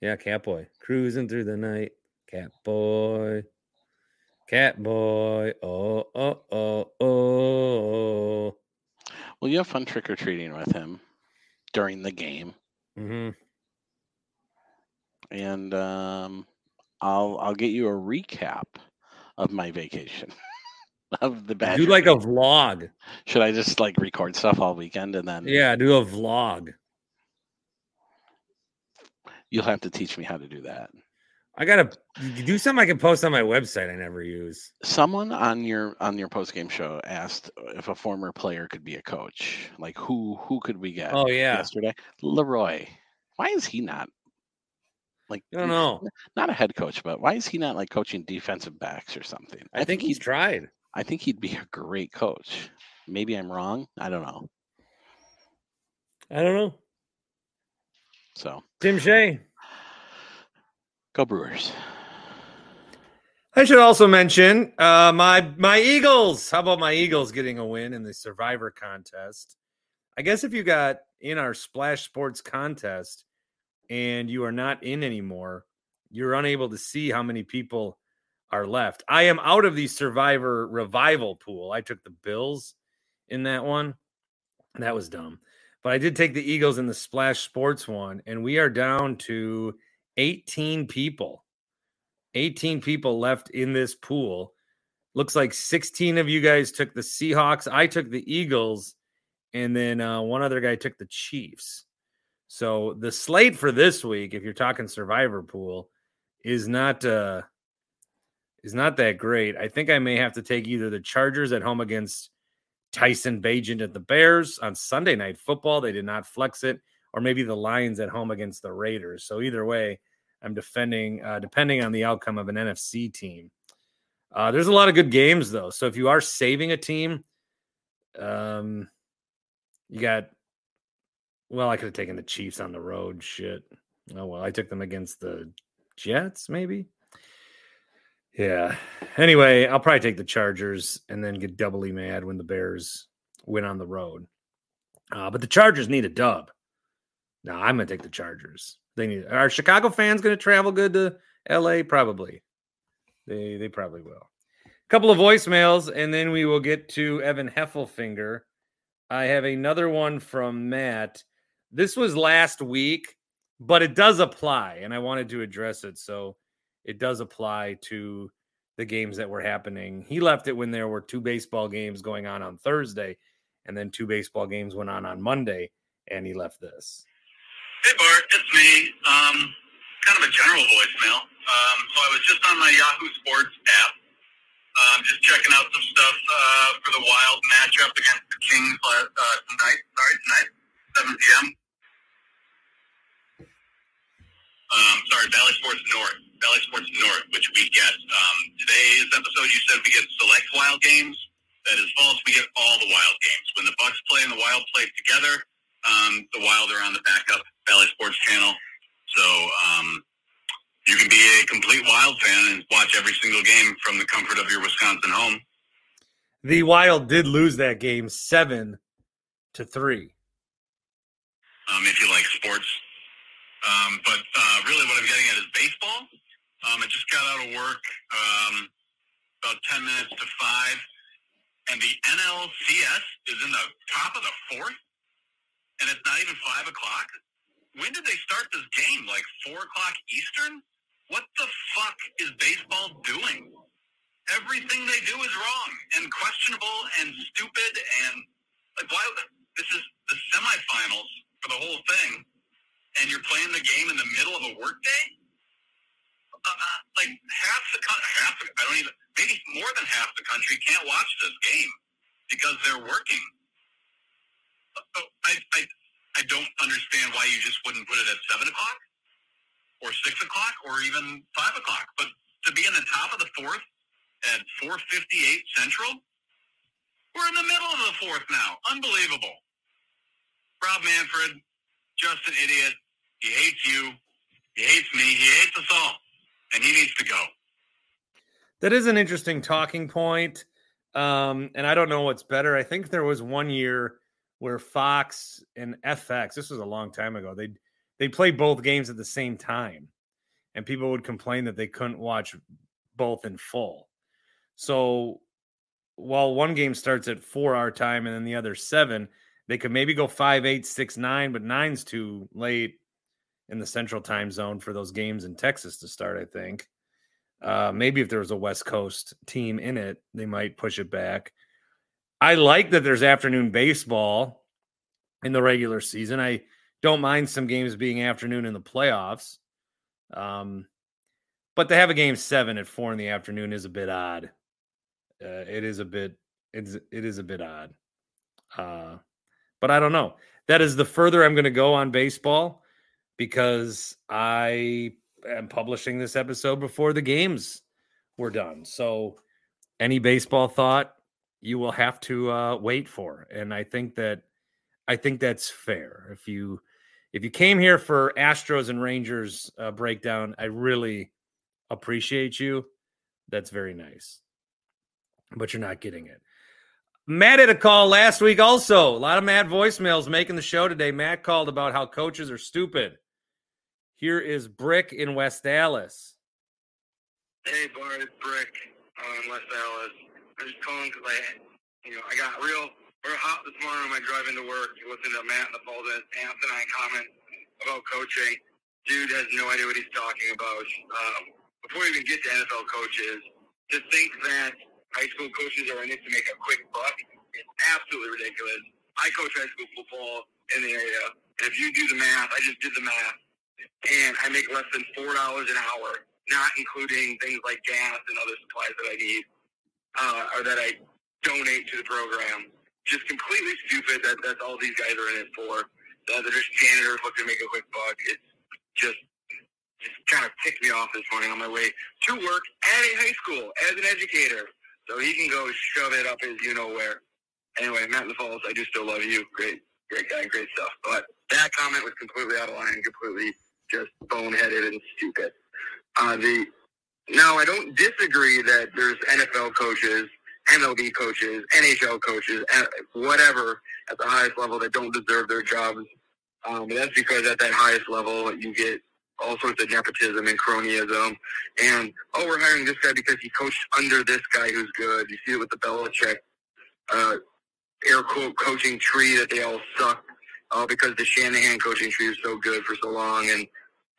yeah, Catboy cruising through the night. Catboy, Catboy. Oh oh oh oh. Well, you have fun trick or treating with him during the game, Mm hmm and um, I'll I'll get you a recap of my vacation of the bad. Do like a vlog. Should I just like record stuff all weekend and then? Yeah, do a vlog. You'll have to teach me how to do that. I gotta do something I can post on my website. I never use. Someone on your on your post game show asked if a former player could be a coach. Like who who could we get? Oh yeah, yesterday Leroy. Why is he not like I don't know. Not a head coach, but why is he not like coaching defensive backs or something? I, think, he's tried. I think he'd be a great coach. Maybe I'm wrong. I don't know. I don't know. So Tim Shea. go Brewers. I should also mention uh, my my Eagles. How about my Eagles getting a win in the Survivor contest? I guess if you got in our Splash Sports contest and you are not in anymore, you're unable to see how many people are left. I am out of the Survivor revival pool. I took the Bills in that one. That was dumb. But I did take the Eagles in the Splash Sports one, and we are down to 18 people. 18 people left in this pool. Looks like 16 of you guys took the Seahawks. I took the Eagles, and then uh, one other guy took the Chiefs. So the slate for this week, if you're talking Survivor pool, is not uh, is not that great. I think I may have to take either the Chargers at home against Tyson Bagent at the Bears on Sunday night football. They did not flex it, or maybe the Lions at home against the Raiders. So either way, I'm defending, uh, depending on the outcome of an NFC team. Uh, there's a lot of good games though. So if you are saving a team, um, you got. Well, I could have taken the Chiefs on the road. Shit. Oh well, I took them against the Jets, maybe. Yeah. Anyway, I'll probably take the Chargers and then get doubly mad when the Bears win on the road. Uh, but the Chargers need a dub. No, I'm gonna take the Chargers. They need. Are Chicago fans to travel good to L.A.? Probably. They they probably will. A couple of voicemails, and then we will get to Evan Heffelfinger. I have another one from Matt. This was last week, but it does apply, and I wanted to address it. So it does apply to the games that were happening. He left it when there were two baseball games going on on Thursday, and then two baseball games went on on Monday, and he left this. Hey Bart, it's me. Um, kind of a general voicemail. Um, so I was just on my Yahoo Sports app, um, just checking out some stuff uh, for the Wild matchup against the Kings uh, tonight. Sorry, tonight, 7 p.m. Um, sorry, Bally Sports North. Bally Sports North, which we get. Um, today's episode, you said we get select Wild games. That is false. We get all the Wild games. When the Bucks play and the Wild play together, um, the Wild are on the backup Bally Sports Channel. So um, you can be a complete Wild fan and watch every single game from the comfort of your Wisconsin home. The Wild did lose that game seven to three. Um, if you like sports, um, but uh, really, what I'm getting at is baseball. Um, I just got out of work um, about ten minutes to five, and the NLCS is in the top of the fourth, and it's not even five o'clock. When did they start this game? Like four o'clock Eastern? What the fuck is baseball doing? Everything they do is wrong and questionable and stupid and like why? This is the semifinals for the whole thing, and you're playing the game in the middle of a workday. Uh, like half the country, half the, I don't even maybe more than half the country can't watch this game because they're working. I, I I don't understand why you just wouldn't put it at seven o'clock or six o'clock or even five o'clock. But to be in the top of the fourth at four fifty eight central, we're in the middle of the fourth now. Unbelievable. Rob Manfred, just an idiot. He hates you. He hates me. He hates us all. And he needs to go. That is an interesting talking point. Um, and I don't know what's better. I think there was one year where Fox and FX, this was a long time ago, they'd they played both games at the same time. And people would complain that they couldn't watch both in full. So while one game starts at four hour time and then the other seven, they could maybe go five, eight, six, nine, but nine's too late in the central time zone for those games in Texas to start, I think. Uh, maybe if there was a West Coast team in it, they might push it back. I like that there's afternoon baseball in the regular season. I don't mind some games being afternoon in the playoffs. Um, But to have a game seven at four in the afternoon is a bit odd. Uh, it is a bit it's it is a bit odd. Uh, but I don't know. That is the further I'm going to go on baseball because I am publishing this episode before the games were done. So any baseball thought you will have to uh, wait for, and I think that I think that's fair. If you if you came here for Astros and Rangers uh, breakdown, I really appreciate you. That's very nice, but you're not getting it. Matt had a call last week also. A lot of Matt voicemails making the show today. Matt called about how coaches are stupid. Here is Brick in West Allis. Hey, Bart, it's Brick uh, in West Allis. I'm just calling because I, you know, I got real, real hot this morning on my drive into work. Listening to Matt and the Falls asinine comment about coaching. Dude has no idea what he's talking about. Um, before we even get to NFL coaches, to think that high school coaches are in it to make a quick buck is absolutely ridiculous. I coach high school football in the area, and if you do the math, I just did the math, and I make less than four dollars an hour, not including things like gas and other supplies that I need, uh, or that I donate to the program. Just completely stupid that that's all these guys are in it for. That they're just janitors looking to make a quick buck. It's just just kind of ticked me off this morning on my way to work at a high school as an educator. So he can go shove it up his you know where. Anyway, Matt in the Falls, I do still love you. Great, great guy, great stuff. But that comment was completely out of line, completely just boneheaded and stupid. Uh, the now I don't disagree that there's NFL coaches, MLB coaches, NHL coaches, uh, whatever at the highest level that don't deserve their jobs. Um, that's because at that highest level you get all sorts of nepotism and cronyism. And oh, we're hiring this guy because he coached under this guy who's good. You see it with the Belichick uh, air quote coaching tree that they all suck uh, because the Shanahan coaching tree is so good for so long. And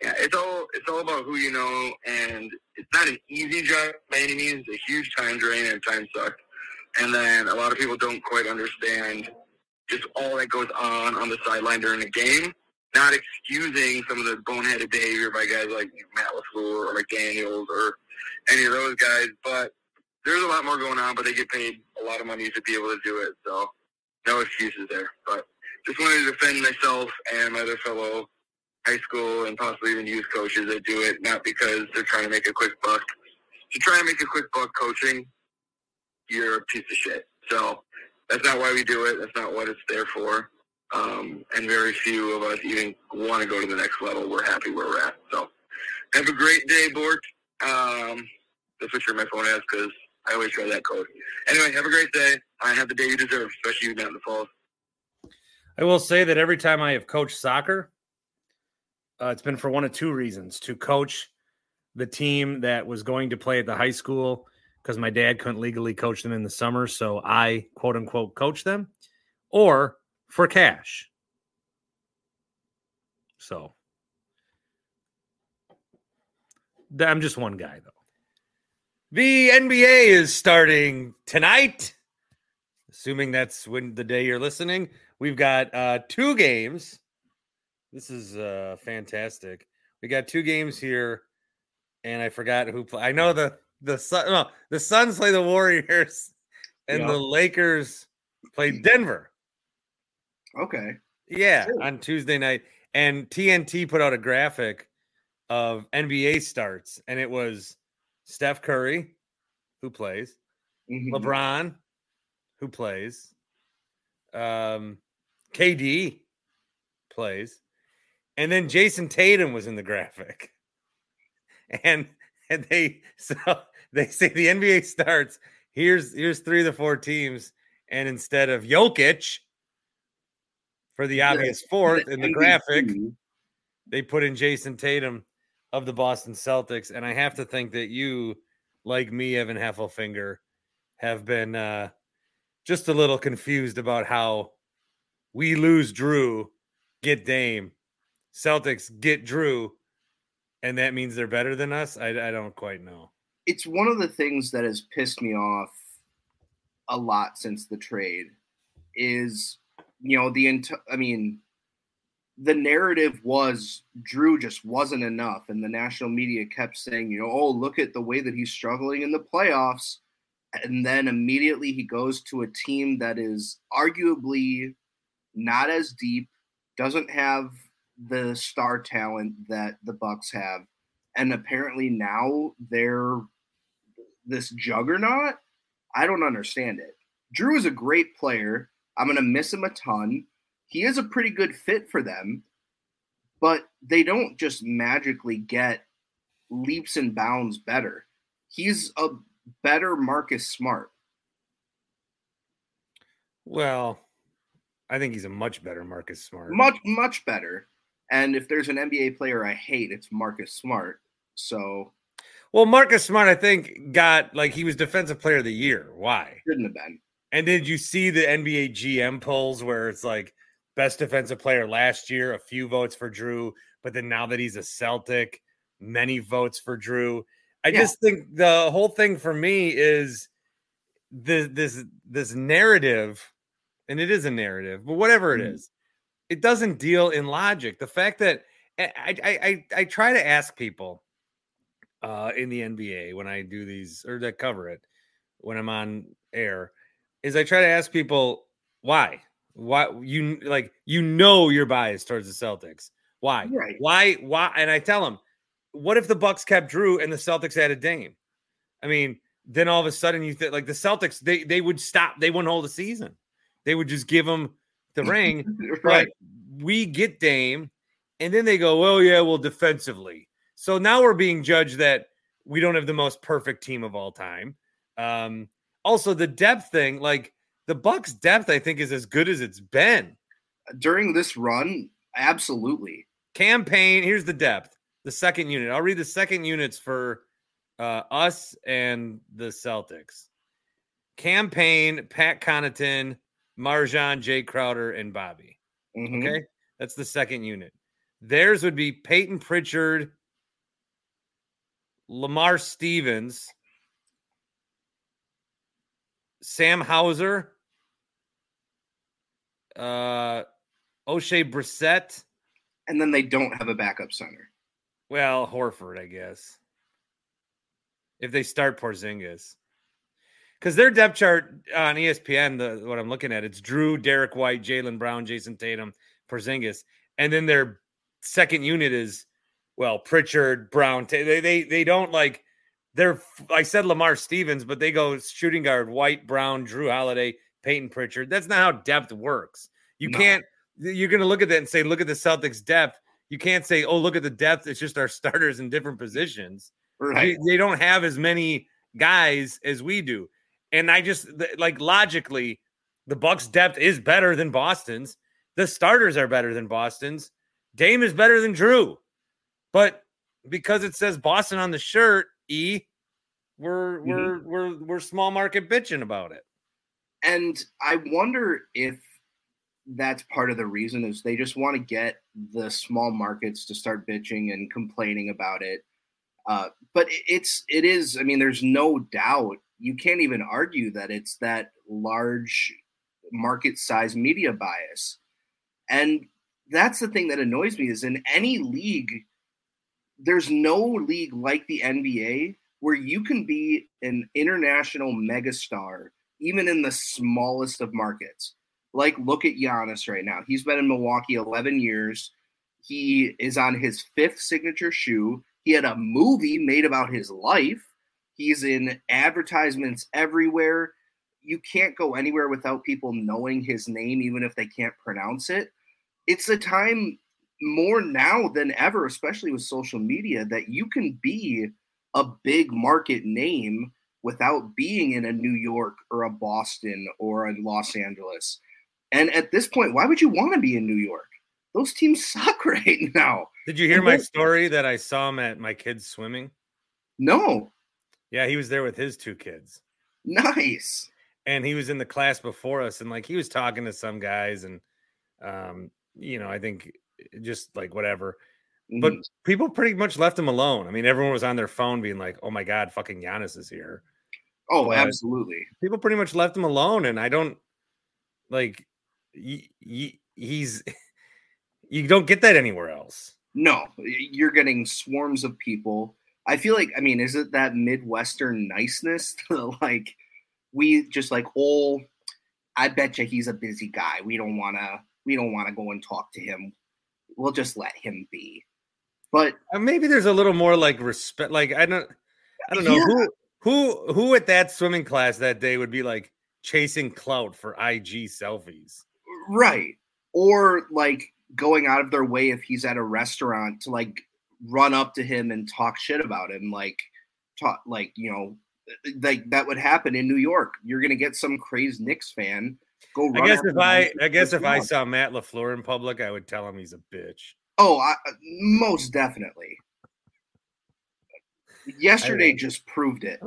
yeah, it's all it's all about who you know, and it's not an easy job by any means. It's a huge time drain and time suck. And then a lot of people don't quite understand just all that goes on on the sideline during a game not excusing some of the boneheaded behavior by guys like Matt LaFleur or McDaniels or any of those guys, but there's a lot more going on, but they get paid a lot of money to be able to do it. So no excuses there. But just wanted to defend myself and my other fellow high school and possibly even youth coaches that do it, not because they're trying to make a quick buck. If you're trying to make a quick buck coaching, you're a piece of shit. So that's not why we do it. That's not what it's there for um, and very few of us even want to go to the next level. We're happy where we're at. So have a great day, Bort. Um, that's what sure my phone has because I always try that code. Anyway, have a great day. I have the day you deserve, especially you down in the falls. I will say that every time I have coached soccer, uh, it's been for one of two reasons to coach the team that was going to play at the high school because my dad couldn't legally coach them in the summer. So I quote unquote coach them, or for cash. So I'm just one guy, though. The NBA is starting tonight, assuming that's when the day you're listening. We've got uh, two games. This is uh, fantastic. We got two games here, and I forgot who play. I know the the Sun. No, the Suns play the Warriors, and the Lakers play Denver. Okay. Yeah, on Tuesday night. And TNT put out a graphic of NBA starts, and it was Steph Curry, who plays, mm-hmm. LeBron, who plays, um, KD plays, and then Jayson Tatum was in the graphic. And and they so they say the NBA starts. Here's here's three of the four teams, and instead of Jokic, for the obvious fourth in the graphic. They put in Jason Tatum of the Boston Celtics, and I have to think that you, like me, Evan Heffelfinger, have been uh, just a little confused about how we lose Jrue, get Dame, Celtics get Jrue, and that means they're better than us. I, I don't quite know. It's one of the things that has pissed me off a lot since the trade is you know the ent- I mean the narrative was Jrue just wasn't enough, and the national media kept saying, you know, oh, look at the way that he's struggling in the playoffs. And then immediately he goes to a team that is arguably not as deep, doesn't have the star talent that the Bucks have, and apparently now they're this juggernaut. I don't understand it. Jrue is a great player. I'm going to miss him a ton. He is a pretty good fit for them, but they don't just magically get leaps and bounds better. He's a better Marcus Smart. Well, I think he's a much better Marcus Smart. Much, much better. And if there's an NBA player I hate, it's Marcus Smart. So, well, Marcus Smart, I think, got like he was Defensive Player of the Year. Why? Shouldn't have been. And did you see the NBA GM polls where it's like best defensive player last year, a few votes for Jrue, but then now that he's a Celtic, many votes for Jrue. I yeah. just think the whole thing for me is this this this narrative, and it is a narrative, but whatever it mm. is, it doesn't deal in logic. The fact that I I I, I try to ask people uh, in the NBA when I do these or that cover it when I'm on air is I try to ask people why why you like you know you're biased towards the Celtics. Why? Right. Why? Why? And I tell them, what if the Bucks kept Jrue and the Celtics added Dame? I mean, then all of a sudden you think like the Celtics they they would stop. They wouldn't hold a season. They would just give them the ring. right. But we get Dame, and then they go, well, yeah, well, defensively. So now we're being judged that we don't have the most perfect team of all time. Um, also, the depth thing, like the Bucks' depth, I think, is as good as it's been during this run. Absolutely. Cam Payne, Here's the depth. The second unit. I'll read the second units for uh, us and the Celtics. Cam Payne, Pat Connaughton, MarJon, Jae Crowder, and Bobby. Mm-hmm. Okay, that's the second unit. Theirs would be Payton Pritchard, Lamar Stevens, Sam Hauser, uh, Oshae Brissett. And then they don't have a backup center. Well, Horford, I guess. If they start Porzingis. Because their depth chart on ESPN, the what I'm looking at, it's Jrue, Derrick White, Jaylen Brown, Jayson Tatum, Porzingis. And then their second unit is, well, Pritchard, Brown. They, they, they don't like, they're, I said Lamar Stevens, but they go shooting guard, White, Brown, Jrue Holiday, Payton Pritchard. That's not how depth works. You no. can't. You're going to look at that and say, look at the Celtics' depth. You can't say, oh, look at the depth. It's just our starters in different positions. Right. They, they don't have as many guys as we do. And I just like logically, the Bucks' depth is better than Boston's. The starters are better than Boston's. Dame is better than Jrue. But because it says Boston on the shirt, E, we're mm-hmm. we're we're we're small market bitching about it. And I wonder if that's part of the reason is they just want to get the small markets to start bitching and complaining about it. Uh, but it's it is. I mean, there's no doubt. You can't even argue that it's that large market size media bias, and that's the thing that annoys me. Is in any league, there's no league like the NBA where you can be an international megastar even in the smallest of markets. Like, look at Giannis right now. He's been in Milwaukee 11 years. He is on his fifth signature shoe. He had a movie made about his life. He's in advertisements everywhere. You can't go anywhere without people knowing his name, even if they can't pronounce it. It's a time more now than ever, especially with social media, that you can be a big market name without being in a New York or a Boston or a Los Angeles. And at this point, why would you want to be in New York? Those teams suck right now. Did you hear and my story that I saw him at my kids swimming? No. Yeah, he was there with his two kids. Nice. And he was in the class before us and like he was talking to some guys and um you know, I think just like whatever. But mm-hmm. people pretty much left him alone. I mean, everyone was on their phone being like, "Oh my god, fucking Giannis is here." Oh, but absolutely. People pretty much left him alone, and I don't like. He, he, he's You don't get that anywhere else. No, you're getting swarms of people. I feel like, I mean, is it that Midwestern niceness to like, we just like, oh, I bet you he's a busy guy. We don't want to, we don't want to go and talk to him. We'll just let him be. But Uh, maybe there's a little more like respect. Like I don't, I don't know Yeah. who who who at that swimming class that day would be like chasing clout for IG selfies. Right. Or like going out of their way if he's at a restaurant to like run up to him and talk shit about him. Like, talk, like, you know, uh, like that would happen in New York. You're going to get some crazed Knicks fan. Go I guess if I I guess if I saw Matt LaFleur in public, I would tell him he's a bitch. Oh, I, uh, most definitely. Yesterday just proved it.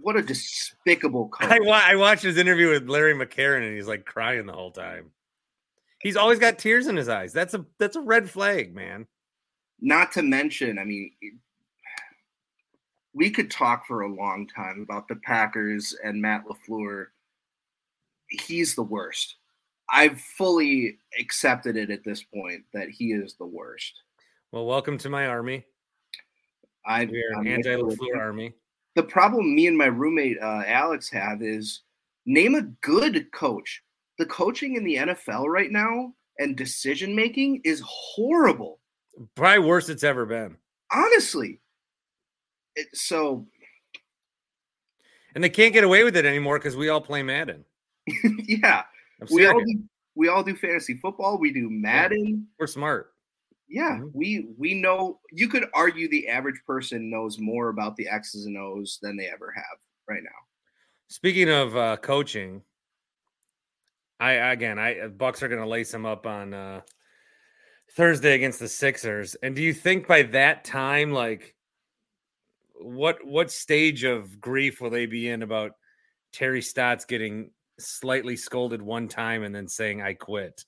What a despicable coach. I wa- I watched his interview with Larry McCarren and he's like crying the whole time. He's always got tears in his eyes. That's a that's a red flag, man. Not to mention, I mean, we could talk for a long time about the Packers and Matt LaFleur. He's the worst. I've fully accepted it at this point that he is the worst. Well, welcome to my army. I, I'm an with anti-LaFleur army. The problem me and my roommate uh, Alex have is name a good coach. The coaching in the NFL right now and decision making is horrible. Probably worst it's ever been. Honestly. It, so And they can't get away with it anymore because we all play Madden. yeah, we all do, we all do fantasy football. We do Madden. We're smart. Yeah, Mhm. we we know. You could argue the average person knows more about the X's and O's than they ever have right now. Speaking of uh, coaching, I again, I Bucks are going to lace them up on uh, Thursday against the Sixers. And do you think by that time, like, what what stage of grief will they be in about Terry Stotts getting slightly scolded one time and then saying I quit?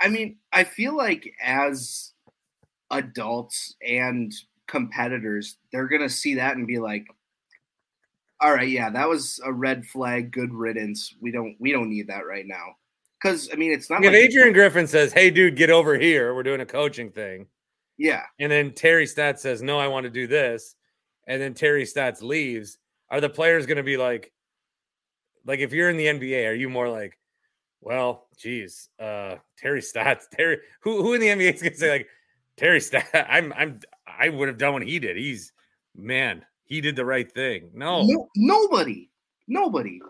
I mean, I feel like as adults and competitors, they're gonna see that and be like, "All right, yeah, that was a red flag. Good riddance. We don't we don't need that right now." Because I mean, it's not If like Adrian Griffin says, "Hey, dude, get over here. We're doing a coaching thing," yeah, and then Terry Stotts says, "No, I want to do this," and then Terry Stotts leaves, are the players going to be like, like if you're in the NBA, are you more like, well, geez, uh, Terry Stotts, Terry, who who in the NBA is going to say like, Terry Stotts, I'm I'm I would have done what he did. He's man, he did the right thing. No, no, nobody, nobody.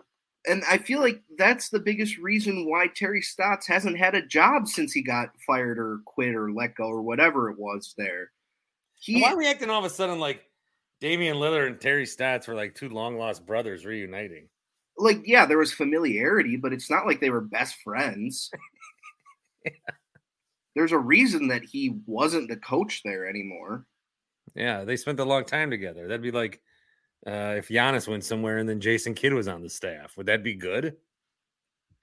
And I feel like that's the biggest reason why Terry Stotts hasn't had a job since he got fired or quit or let go or whatever it was there. And He, why are we acting all of a sudden like Damian Lillard and Terry Stotts were like two long lost brothers reuniting? Like, yeah, there was familiarity, but it's not like they were best friends. There's a reason that he wasn't the coach there anymore. Yeah, they spent a long time together. That'd be like uh, if Giannis went somewhere and then Jason Kidd was on the staff. Would that be good?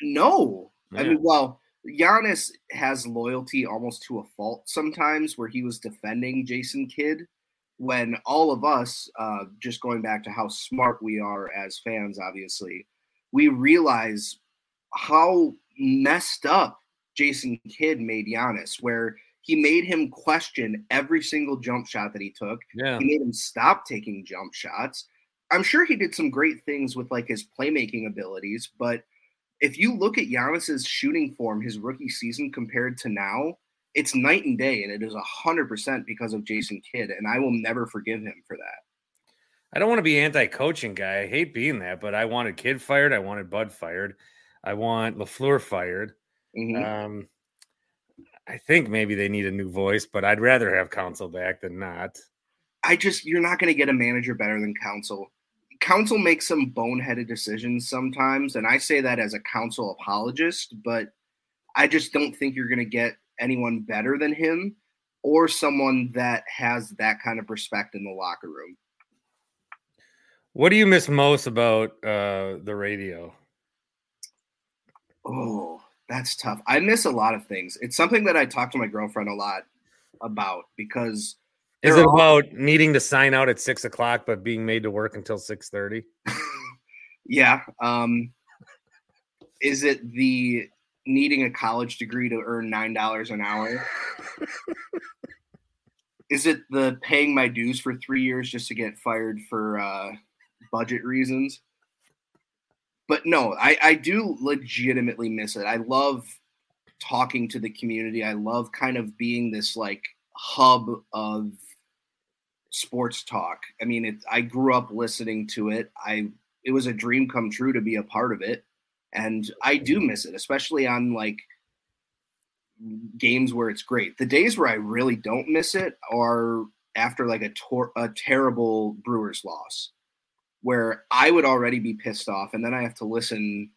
No, I mean, well, Giannis has loyalty almost to a fault sometimes, where he was defending Jason Kidd when all of us, uh, just going back to how smart we are as fans, obviously, we realize how messed up Jason Kidd made Giannis, where he made him question every single jump shot that he took. Yeah. He made him stop taking jump shots. I'm sure he did some great things with like his playmaking abilities, but if you look at Giannis's shooting form, his rookie season compared to now, it's night and day, and it is hundred percent because of Jason Kidd, and I will never forgive him for that. I don't want to be anti-coaching guy. I hate being that, but I wanted Kidd fired. I wanted Bud fired. I want LaFleur fired. Mhm. Um, I think maybe they need a new voice, but I'd rather have Counsell back than not. I just you're not going to get a manager better than Counsell. Counsell makes some boneheaded decisions sometimes, and I say that as a Counsell apologist, but I just don't think you're going to get anyone better than him or someone that has that kind of respect in the locker room. What do you miss most about uh, the radio? Oh, that's tough. I miss a lot of things. It's something that I talk to my girlfriend a lot about because Is it are- about needing to sign out at six o'clock but being made to work until six thirty? yeah. Um, is it the needing a college degree to earn nine dollars an hour? Is it the paying my dues for three years just to get fired for uh, budget reasons? But no, I, I do legitimately miss it. I love talking to the community. I love kind of being this like hub of sports talk. I mean, it, I grew up listening to it. I it was a dream come true to be a part of it, and I do miss it, especially on like games where it's great. The days where I really don't miss it are after like a tor- a terrible Brewers loss, where I would already be pissed off, and then I have to listen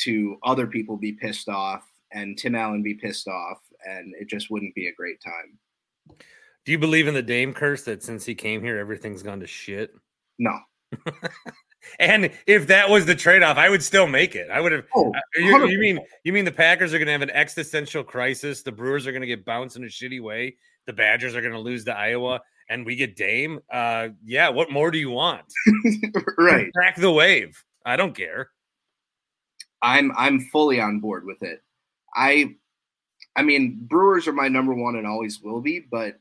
to other people be pissed off and Tim Allen be pissed off, and it just wouldn't be a great time. Do you believe in the Dame curse that since he came here, everything's gone to shit? No. and if that was the trade-off, I would still make it. I would have. Oh, you, you mean you mean the Packers are going to have an existential crisis? The Brewers are going to get bounced in a shitty way. The Badgers are going to lose to Iowa, and we get Dame. Uh, yeah. What more do you want? right. Track the wave. I don't care. I'm I'm fully on board with it. I I mean, Brewers are my number one and always will be, but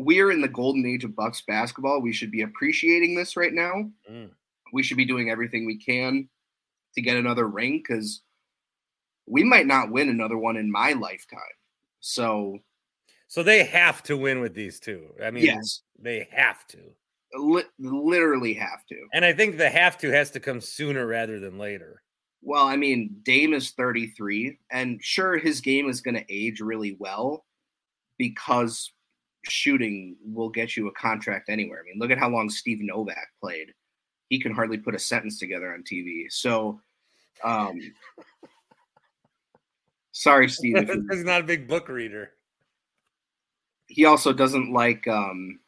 we are in the golden age of Bucks basketball. We should be appreciating this right now. Mm. We should be doing everything we can to get another ring because we might not win another one in my lifetime. So, so they have to win with these two. I mean, yes, they have to. Li- literally have to. And I think the have to has to come sooner rather than later. Well, I mean, Dame is 33, and sure, his game is going to age really well because shooting will get you a contract anywhere. I mean, look at how long Steve Novak played. He can hardly put a sentence together on TV. So, um, sorry, Steve. He's not a big book reader. He also doesn't like um,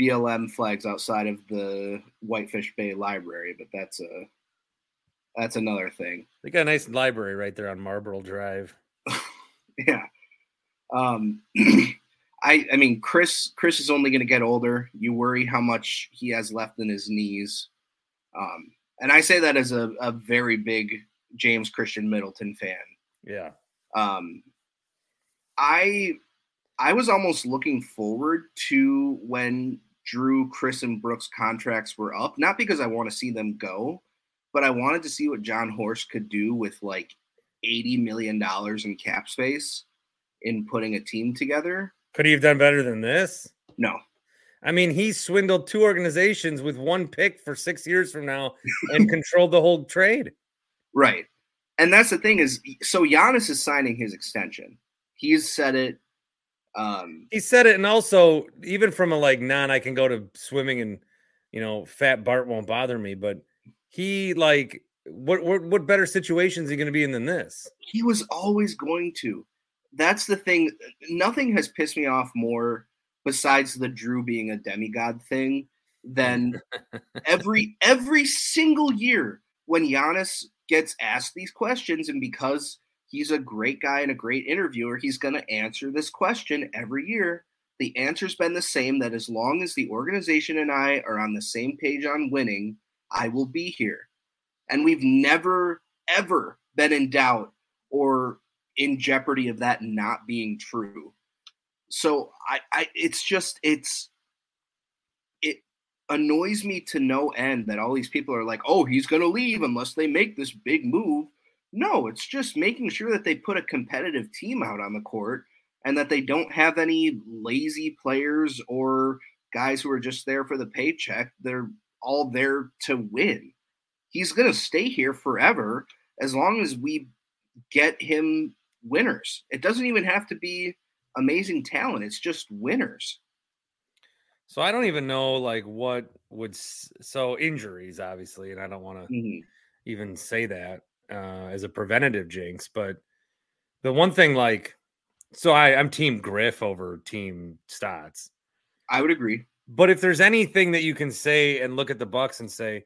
BLM flags outside of the Whitefish Bay Library, but that's a that's another thing. They got a nice library right there on Marlboro Drive. yeah. Um, I I mean Chris Chris is only going to get older. You worry how much he has left in his knees. Um, and I say that as a, a very big James Christian Middleton fan. Yeah. Um, I I was almost looking forward to when Jrue, Chris, and Brooks contracts were up, not because I want to see them go, but I wanted to see what Jon Horst could do with like $80 million in cap space in putting a team together. Could he have done better than this? No. I mean, he swindled two organizations with one pick for six years from now and controlled the whole trade. Right. And that's the thing is, so Giannis is signing his extension. He's said it. Um, he said it, and also even from a like non, I can go to swimming and you know, fat Bart won't bother me, but he like what what what better situation is he going to be in than this? He was always going to. That's the thing. Nothing has pissed me off more besides the Jrue being a demigod thing than every every single year when Giannis gets asked these questions and because he's a great guy and a great interviewer, he's going to answer this question every year. The answer's been the same that as long as the organization and I are on the same page on winning, I will be here. And we've never, ever been in doubt or in jeopardy of that not being true. So I, I it's just it's it annoys me to no end that all these people are like, oh, he's gonna leave unless they make this big move. No, it's just making sure that they put a competitive team out on the court and that they don't have any lazy players or guys who are just there for the paycheck. They're all there to win. He's going to stay here forever as long as we get him winners. It doesn't even have to be amazing talent, it's just winners. So I don't even know like what would so injuries obviously and I don't want to mm-hmm. even say that uh as a preventative jinx, but the one thing like so I I'm team Griff over team Stotts. I would agree. But if there's anything that you can say and look at the Bucks and say,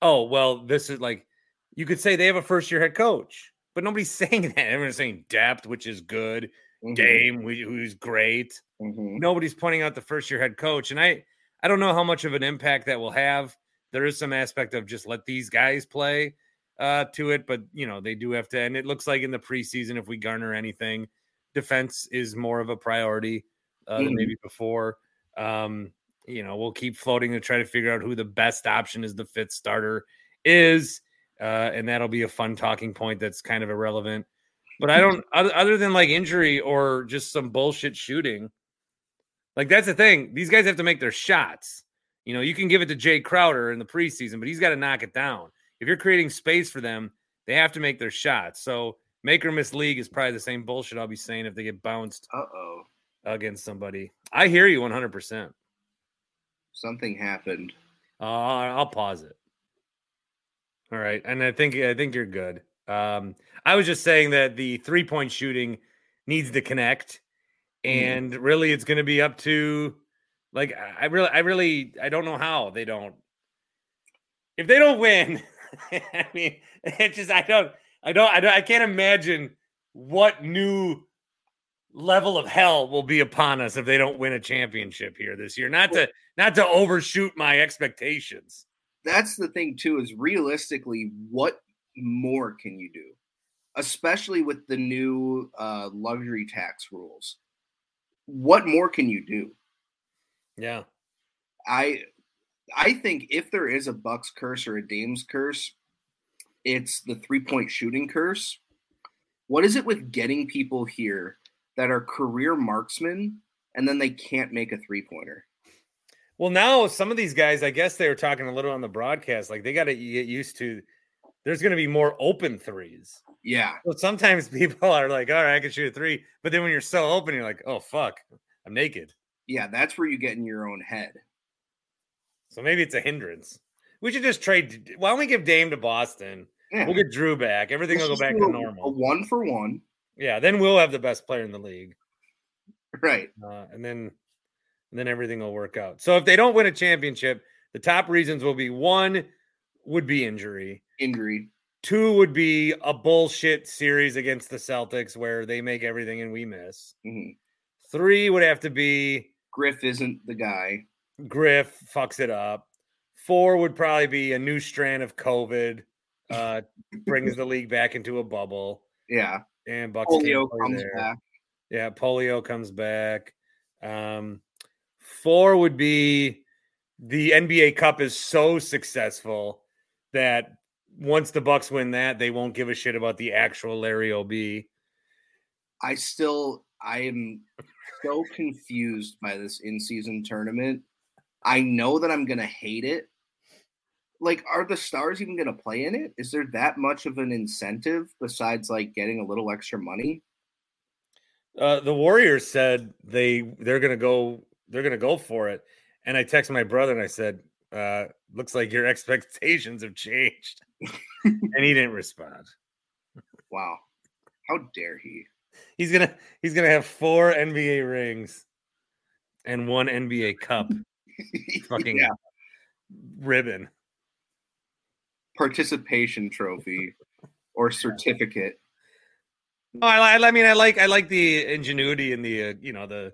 "Oh, well, this is like," you could say they have a first year head coach, but nobody's saying that. Everyone's saying depth, which is good. Mm-hmm. Dame, who's great. Mm-hmm. Nobody's pointing out the first year head coach, and I, I don't know how much of an impact that will have. There is some aspect of just let these guys play, uh, to it, but you know they do have to. And it looks like in the preseason, if we garner anything, defense is more of a priority uh, than Mhm. maybe before. Um, you know, we'll keep floating to try to figure out who the best option is the fifth starter is, uh, and that'll be a fun talking point. That's kind of irrelevant. But I don't, other, other than like injury or just some bullshit shooting, like that's the thing. These guys have to make their shots. You know, you can give it to Jae Crowder in the preseason, but he's got to knock it down. If you're creating space for them, they have to make their shots. So make or miss league is probably the same bullshit I'll be saying if they get bounced Uh oh, against somebody. I hear you 100%. something happened. Uh, I'll pause it. All right, and I think I think you're good. Um, I was just saying that the three point shooting needs to connect, and really, it's going to be up to like I I really, I really, I don't know how they don't. If they don't win, I mean, it just I don't, I don't, I don't, I can't imagine what new level of hell will be upon us if they don't win a championship here this year. Not to not to overshoot my expectations. That's the thing too. Is realistically, what more can you do? Especially with the new uh, luxury tax rules. What more can you do? Yeah. I I think if there is a Bucks curse or a Dames curse, it's the three point shooting curse. What is it with getting people here that are career marksmen and then they can't make a three pointer? Well, now some of these guys, I guess they were talking a little on the broadcast, like they got to get used to. There's going to be more open threes. Yeah, So sometimes people are like, "All right, I can shoot a three. but then when you're so open, you're like, "Oh fuck, I'm naked." yeah, that's where you get in your own head. So maybe it's a hindrance. We should just trade. Why don't we give Dame to Boston? Yeah, We'll get Jrue back. Everything Let's will go back to normal. one for one, Yeah, then we'll have the best player in the league. right? uh, and then and then everything will work out. So if they don't win a championship, the top reasons will be one would be injury, Injury. two would be a bullshit series against the Celtics where they make everything and we miss. Mhm. Three would have to be Griff isn't the guy. Griff fucks it up. Four would probably be a new strand of COVID, uh, brings the league back into a bubble, Yeah, and Bucks polio comes there. back. Yeah, polio comes back. Um, four would be the NBA Cup is so successful that once the Bucks win that, they won't give a shit about the actual Larry Ob. I still I am so confused by this in-season tournament. I know that I'm gonna hate it. Like, are the stars even gonna play in it? Is there that much of an incentive besides like getting a little extra money? Uh, the Warriors said they they're gonna go they're gonna go for it, and I texted my brother and I said, uh, "Looks like your expectations have changed," and he didn't respond. Wow. How dare he? He's gonna he's gonna have four NBA rings and one NBA Cup. Fucking yeah, ribbon. participation trophy or certificate. No, I, I, I mean, I like, I like the ingenuity and the, uh, you know, the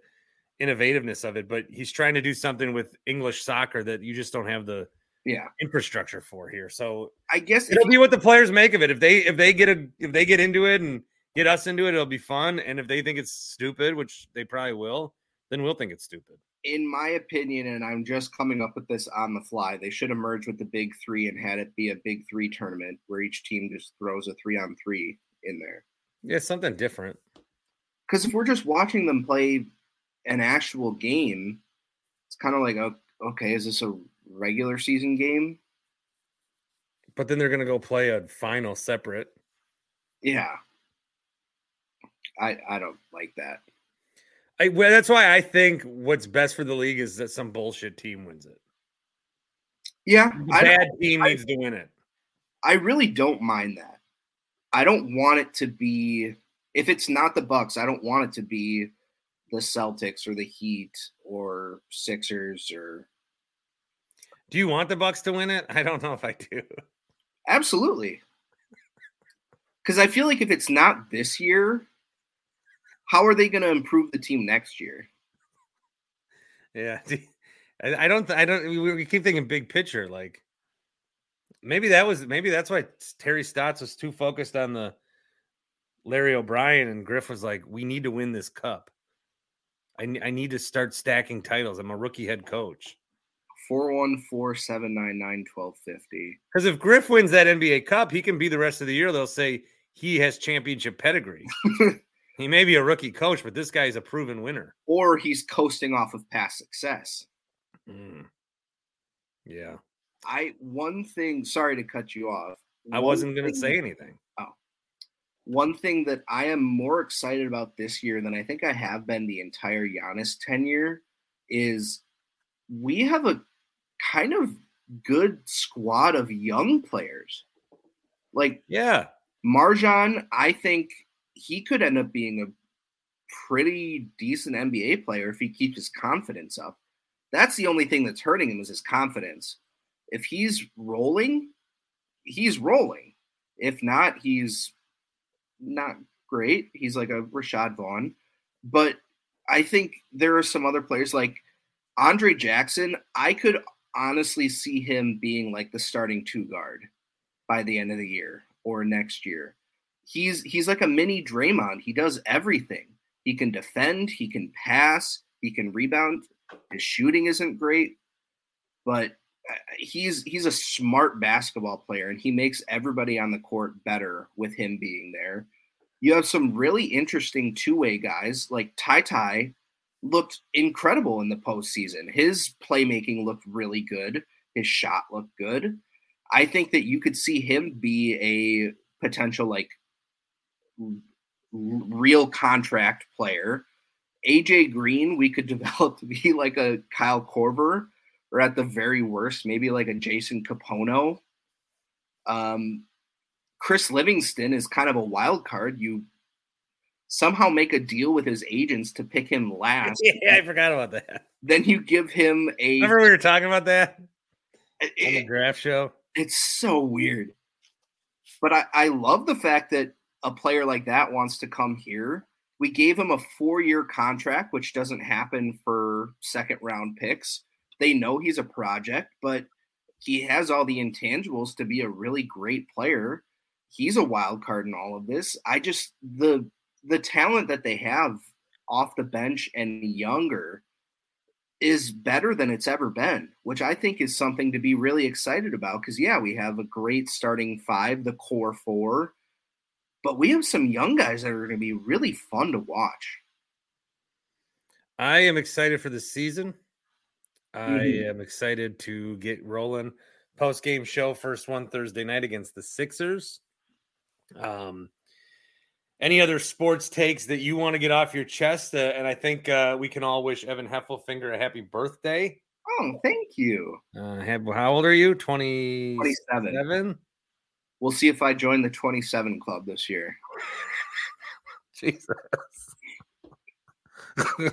innovativeness of it. But he's trying to do something with English soccer that you just don't have the Yeah. infrastructure for here. So I guess it'll be what the players make of it. If they, if they get a, if they get into it and get us into it, it'll be fun. And if they think it's stupid, which they probably will, then we'll think it's stupid. in my opinion, and I'm just coming up with this on the fly, they should have merged with the big three and had it be a big three tournament where each team just throws a three on three in there. Yeah, something different. Because if we're just watching them play an actual game, it's kind of like, okay, is this a regular season game? But then they're gonna go play a final separate. Yeah. I I don't like that. I, well, that's why I think what's best for the league is that some bullshit team wins it. Yeah, The bad team I- needs to win it. I really don't mind that. I don't want it to be if it's not the Bucks, I don't want it to be the Celtics or the Heat or Sixers or Do you want the Bucks to win it? I don't know if I do. absolutely. Cuz I feel like if it's not this year, how are they going to improve the team next year? Yeah, I don't. I don't. We we keep thinking big picture. Like, Maybe that was maybe that's why Terry Stotts was too focused on the Larry O'Brien and Griff was like, "We need to win this cup. I, I need to start stacking titles. I'm a rookie head coach." 414 799 1250. Because if Griff wins that NBA Cup, he can be the rest of the year. They'll say he has championship pedigree. he may be a rookie coach, but this guy's a proven winner. Or he's coasting off of past success. Mm. Yeah, I one thing, sorry to cut you off. I wasn't going to say anything. One thing that I am more excited about this year than I think I have been the entire Giannis tenure is we have a kind of good squad of young players. Like Yeah, MarJon, I think he could end up being a pretty decent NBA player if he keeps his confidence up. That's the only thing that's hurting him is his confidence. If he's rolling, he's rolling. If not, he's not great. He's like a Rashad Vaughn. But I think there are some other players like Andre Jackson. I could honestly see him being like the starting two guard by the end of the year or next year. He's he's like a mini Draymond. He does everything. He can defend, he can pass, he can rebound. His shooting isn't great, but uh, he's he's a smart basketball player and he makes everybody on the court better with him being there. You have some really interesting two-way guys like Ty Ty looked incredible in the postseason. His playmaking looked really good. His shot looked good. I think that you could see him be a potential like real contract player. AJ Green, we could develop to be like a Kyle Korver, or at the very worst, maybe like a Jason Kapono. Um, Chris Livingston is kind of a wild card. You somehow make a deal with his agents to pick him last. yeah, I forgot about that. Then you give him a. Remember we were talking about that on the it- draft show? it's so weird. But I, I love the fact that a player like that wants to come here. We gave him a four year contract, which doesn't happen for second round picks. They know he's a project, but he has all the intangibles to be a really great player. He's a wild card in all of this. I just the the talent that they have off the bench and younger is better than it's ever been, which I think is something to be really excited about. Because, yeah, we have a great starting five, the core four, but we have some young guys that are going to be really fun to watch. I am excited for the season. I Mhm. am excited to get rolling. Post game show, first one Thursday night against the Sixers. Um, any other sports takes that you want to get off your chest? Uh, and I think uh, we can all wish Evan Heffelfinger a happy birthday. Oh, thank you. Uh, how old are you? 27? 27. We'll see if I join the 27 club this year. Jesus.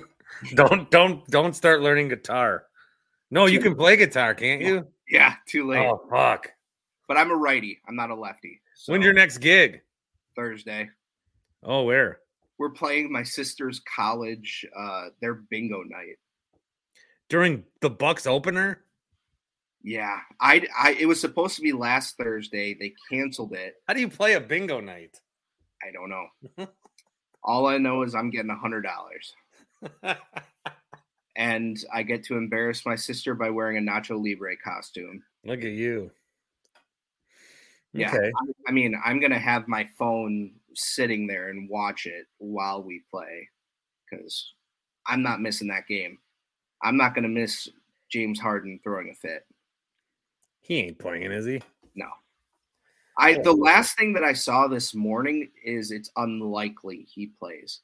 don't don't don't start learning guitar. No, you can play guitar, can't you? Yeah, too late. Oh fuck. But I'm a righty. I'm not a lefty. So When's your next gig? Thursday? Oh, where? We're playing my sister's college, uh, their bingo night. During the Bucks opener? Yeah, I, I, it was supposed to be last Thursday. They canceled it. How do you play a bingo night? I don't know. All I know is I'm getting a hundred dollars, and I get to embarrass my sister by wearing a Nacho Libre costume. Look at you. Yeah, Okay. I, I mean, I'm gonna have my phone sitting there and watch it while we play, because I'm not missing that game. I'm not gonna miss James Harden throwing a fit. He ain't playing, is he? No. I the last thing that I saw this morning is it's unlikely he plays.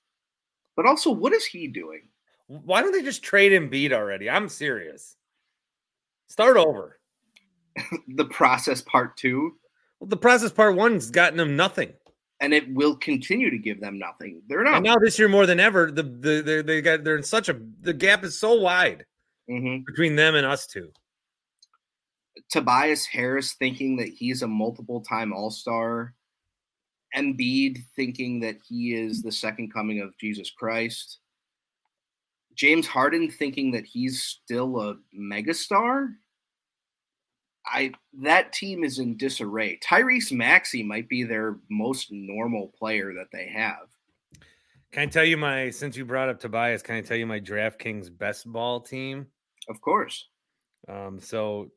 But also, what is he doing? Why don't they just trade him beat already? I'm serious. Start over. The process part two, Well, the process part one's gotten them nothing. and it will continue to give them nothing. They're not. And now this year more than ever, the the they, they got they're in such a the gap is so wide Mhm. between them and us two. Tobias Harris thinking that he's a multiple time All Star. Embiid thinking that he is the second coming of Jesus Christ. James Harden thinking that he's still a megastar. I that team is in disarray. Tyrese Maxey might be their most normal player that they have. Can I tell you my since you brought up Tobias? Can I tell you my DraftKings best ball team? Of course. Um, so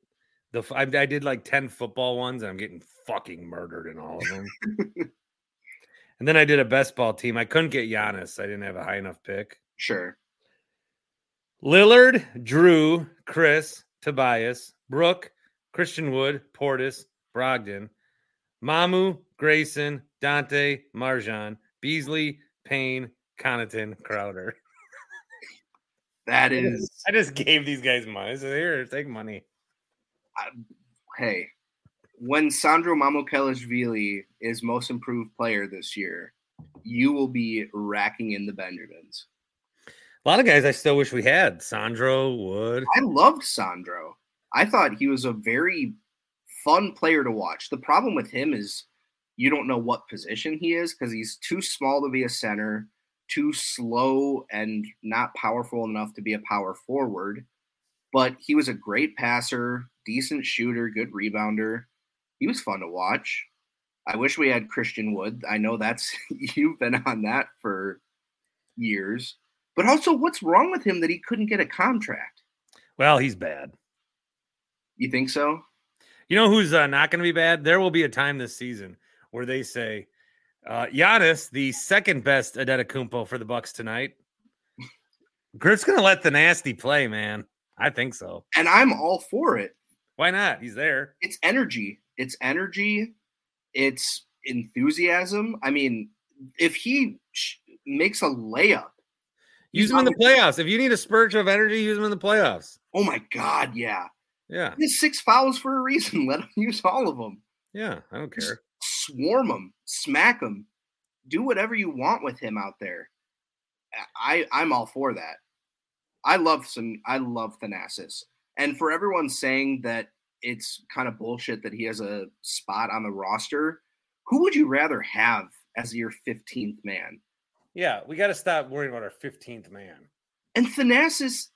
the I, I did like ten football ones, and I'm getting fucking murdered in all of them. and then I did a best ball team. I couldn't get Giannis. I didn't have a high enough pick. Sure. Lillard, Jrue, Chris, Tobias, Brook, Christian Wood, Portis, Brogdon, Mamu, Grayson, Dante, MarJon, Beasley, Payne, Connaughton, Crowder. That is. I just gave these guys money. So here, take money. Hey, when Sandro Mamukelashvili is most improved player this year, you will be racking in the Benjamins. A lot of guys I still wish we had. Sandro Wood. I loved Sandro. I thought he was a very fun player to watch. The problem with him is you don't know what position he is because he's too small to be a center, too slow and not powerful enough to be a power forward. But he was a great passer, decent shooter, good rebounder. He was fun to watch. I wish we had Christian Wood. I know that's you've been on that for years. But also, what's wrong with him that he couldn't get a contract? Well, he's bad. You think so? You know who's uh, not going to be bad? There will be a time this season where they say, uh, Giannis, the second best Adetokounmpo for the Bucks tonight. Griff's going to let the nasty play, man. I think so. And I'm all for it. Why not? He's there. It's energy. It's energy. It's enthusiasm. I mean, if he sh- makes a layup, use him in the playoffs. If you need a spurge of energy, use him in the playoffs. Oh my God, yeah. Yeah. He has six fouls for a reason. Let him use all of them. Yeah, I don't care. Swarm him, smack him, do whatever you want with him out there. I I'm all for that. I love some. I love Thanasis, and for everyone saying that it's kind of bullshit that he has a spot on the roster, who would you rather have as your 15th man? Yeah, we got to stop worrying about our 15th man. And Thanasis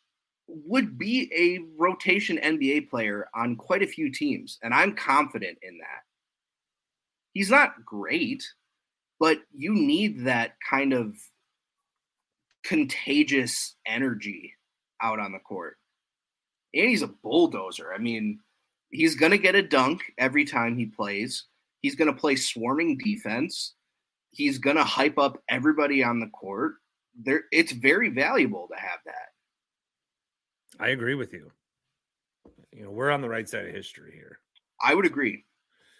would be a rotation NBA player on quite a few teams, and I'm confident in that. He's not great, but you need that kind of contagious energy out on the court. And he's a bulldozer. I mean, he's going to get a dunk every time he plays. He's going to play swarming defense. He's going to hype up everybody on the court. There it's very valuable to have that. I agree with you. You know, we're on the right side of history here. I would agree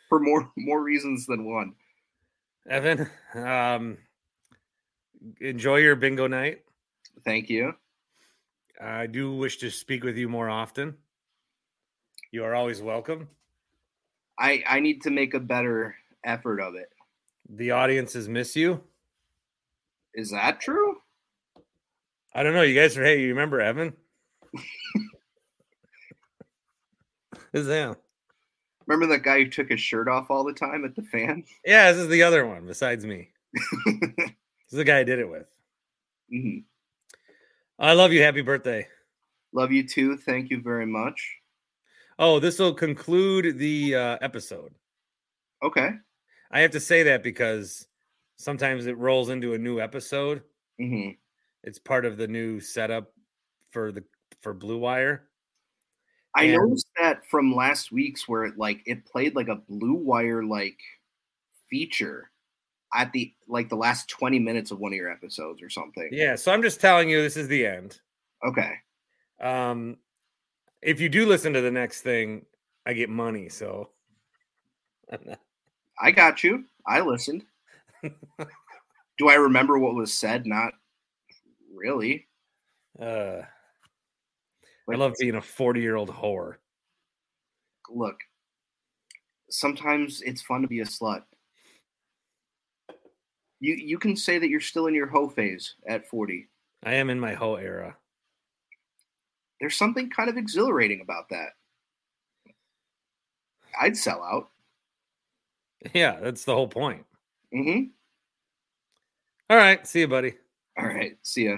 for more more reasons than one. Evan, um, enjoy your bingo night. Thank you. I do wish to speak with you more often. You are always welcome. I I need to make a better effort of it. The audiences miss you. Is that true? I don't know. You guys are hey, you remember Evan? Is him. Remember that guy who took his shirt off all the time at the fan? Yeah, this is the other one besides me. this is the guy I did it with. hmm I love you. Happy birthday. Love you too. Thank you very much. Oh, this will conclude the uh, episode. Okay. I have to say that because sometimes it rolls into a new episode. hmm It's part of the new setup for the for Blue Wire. I And- noticed that from last week's where it like it played like a blue wire like feature at the like the last 20 minutes of one of your episodes or something. Yeah, so I'm just telling you this is the end. Okay. Um if you do listen to the next thing, I get money, so I got you. I listened. Do I remember what was said? Not really. uh I love being a 40-year-old whore. look, sometimes it's fun to be a slut. You you can say that you're still in your hoe phase at 40. I am in my hoe era. There's something kind of exhilarating about that. I'd sell out. Yeah, that's the whole point. Mm-hmm. All right, see you, buddy. All right. See ya.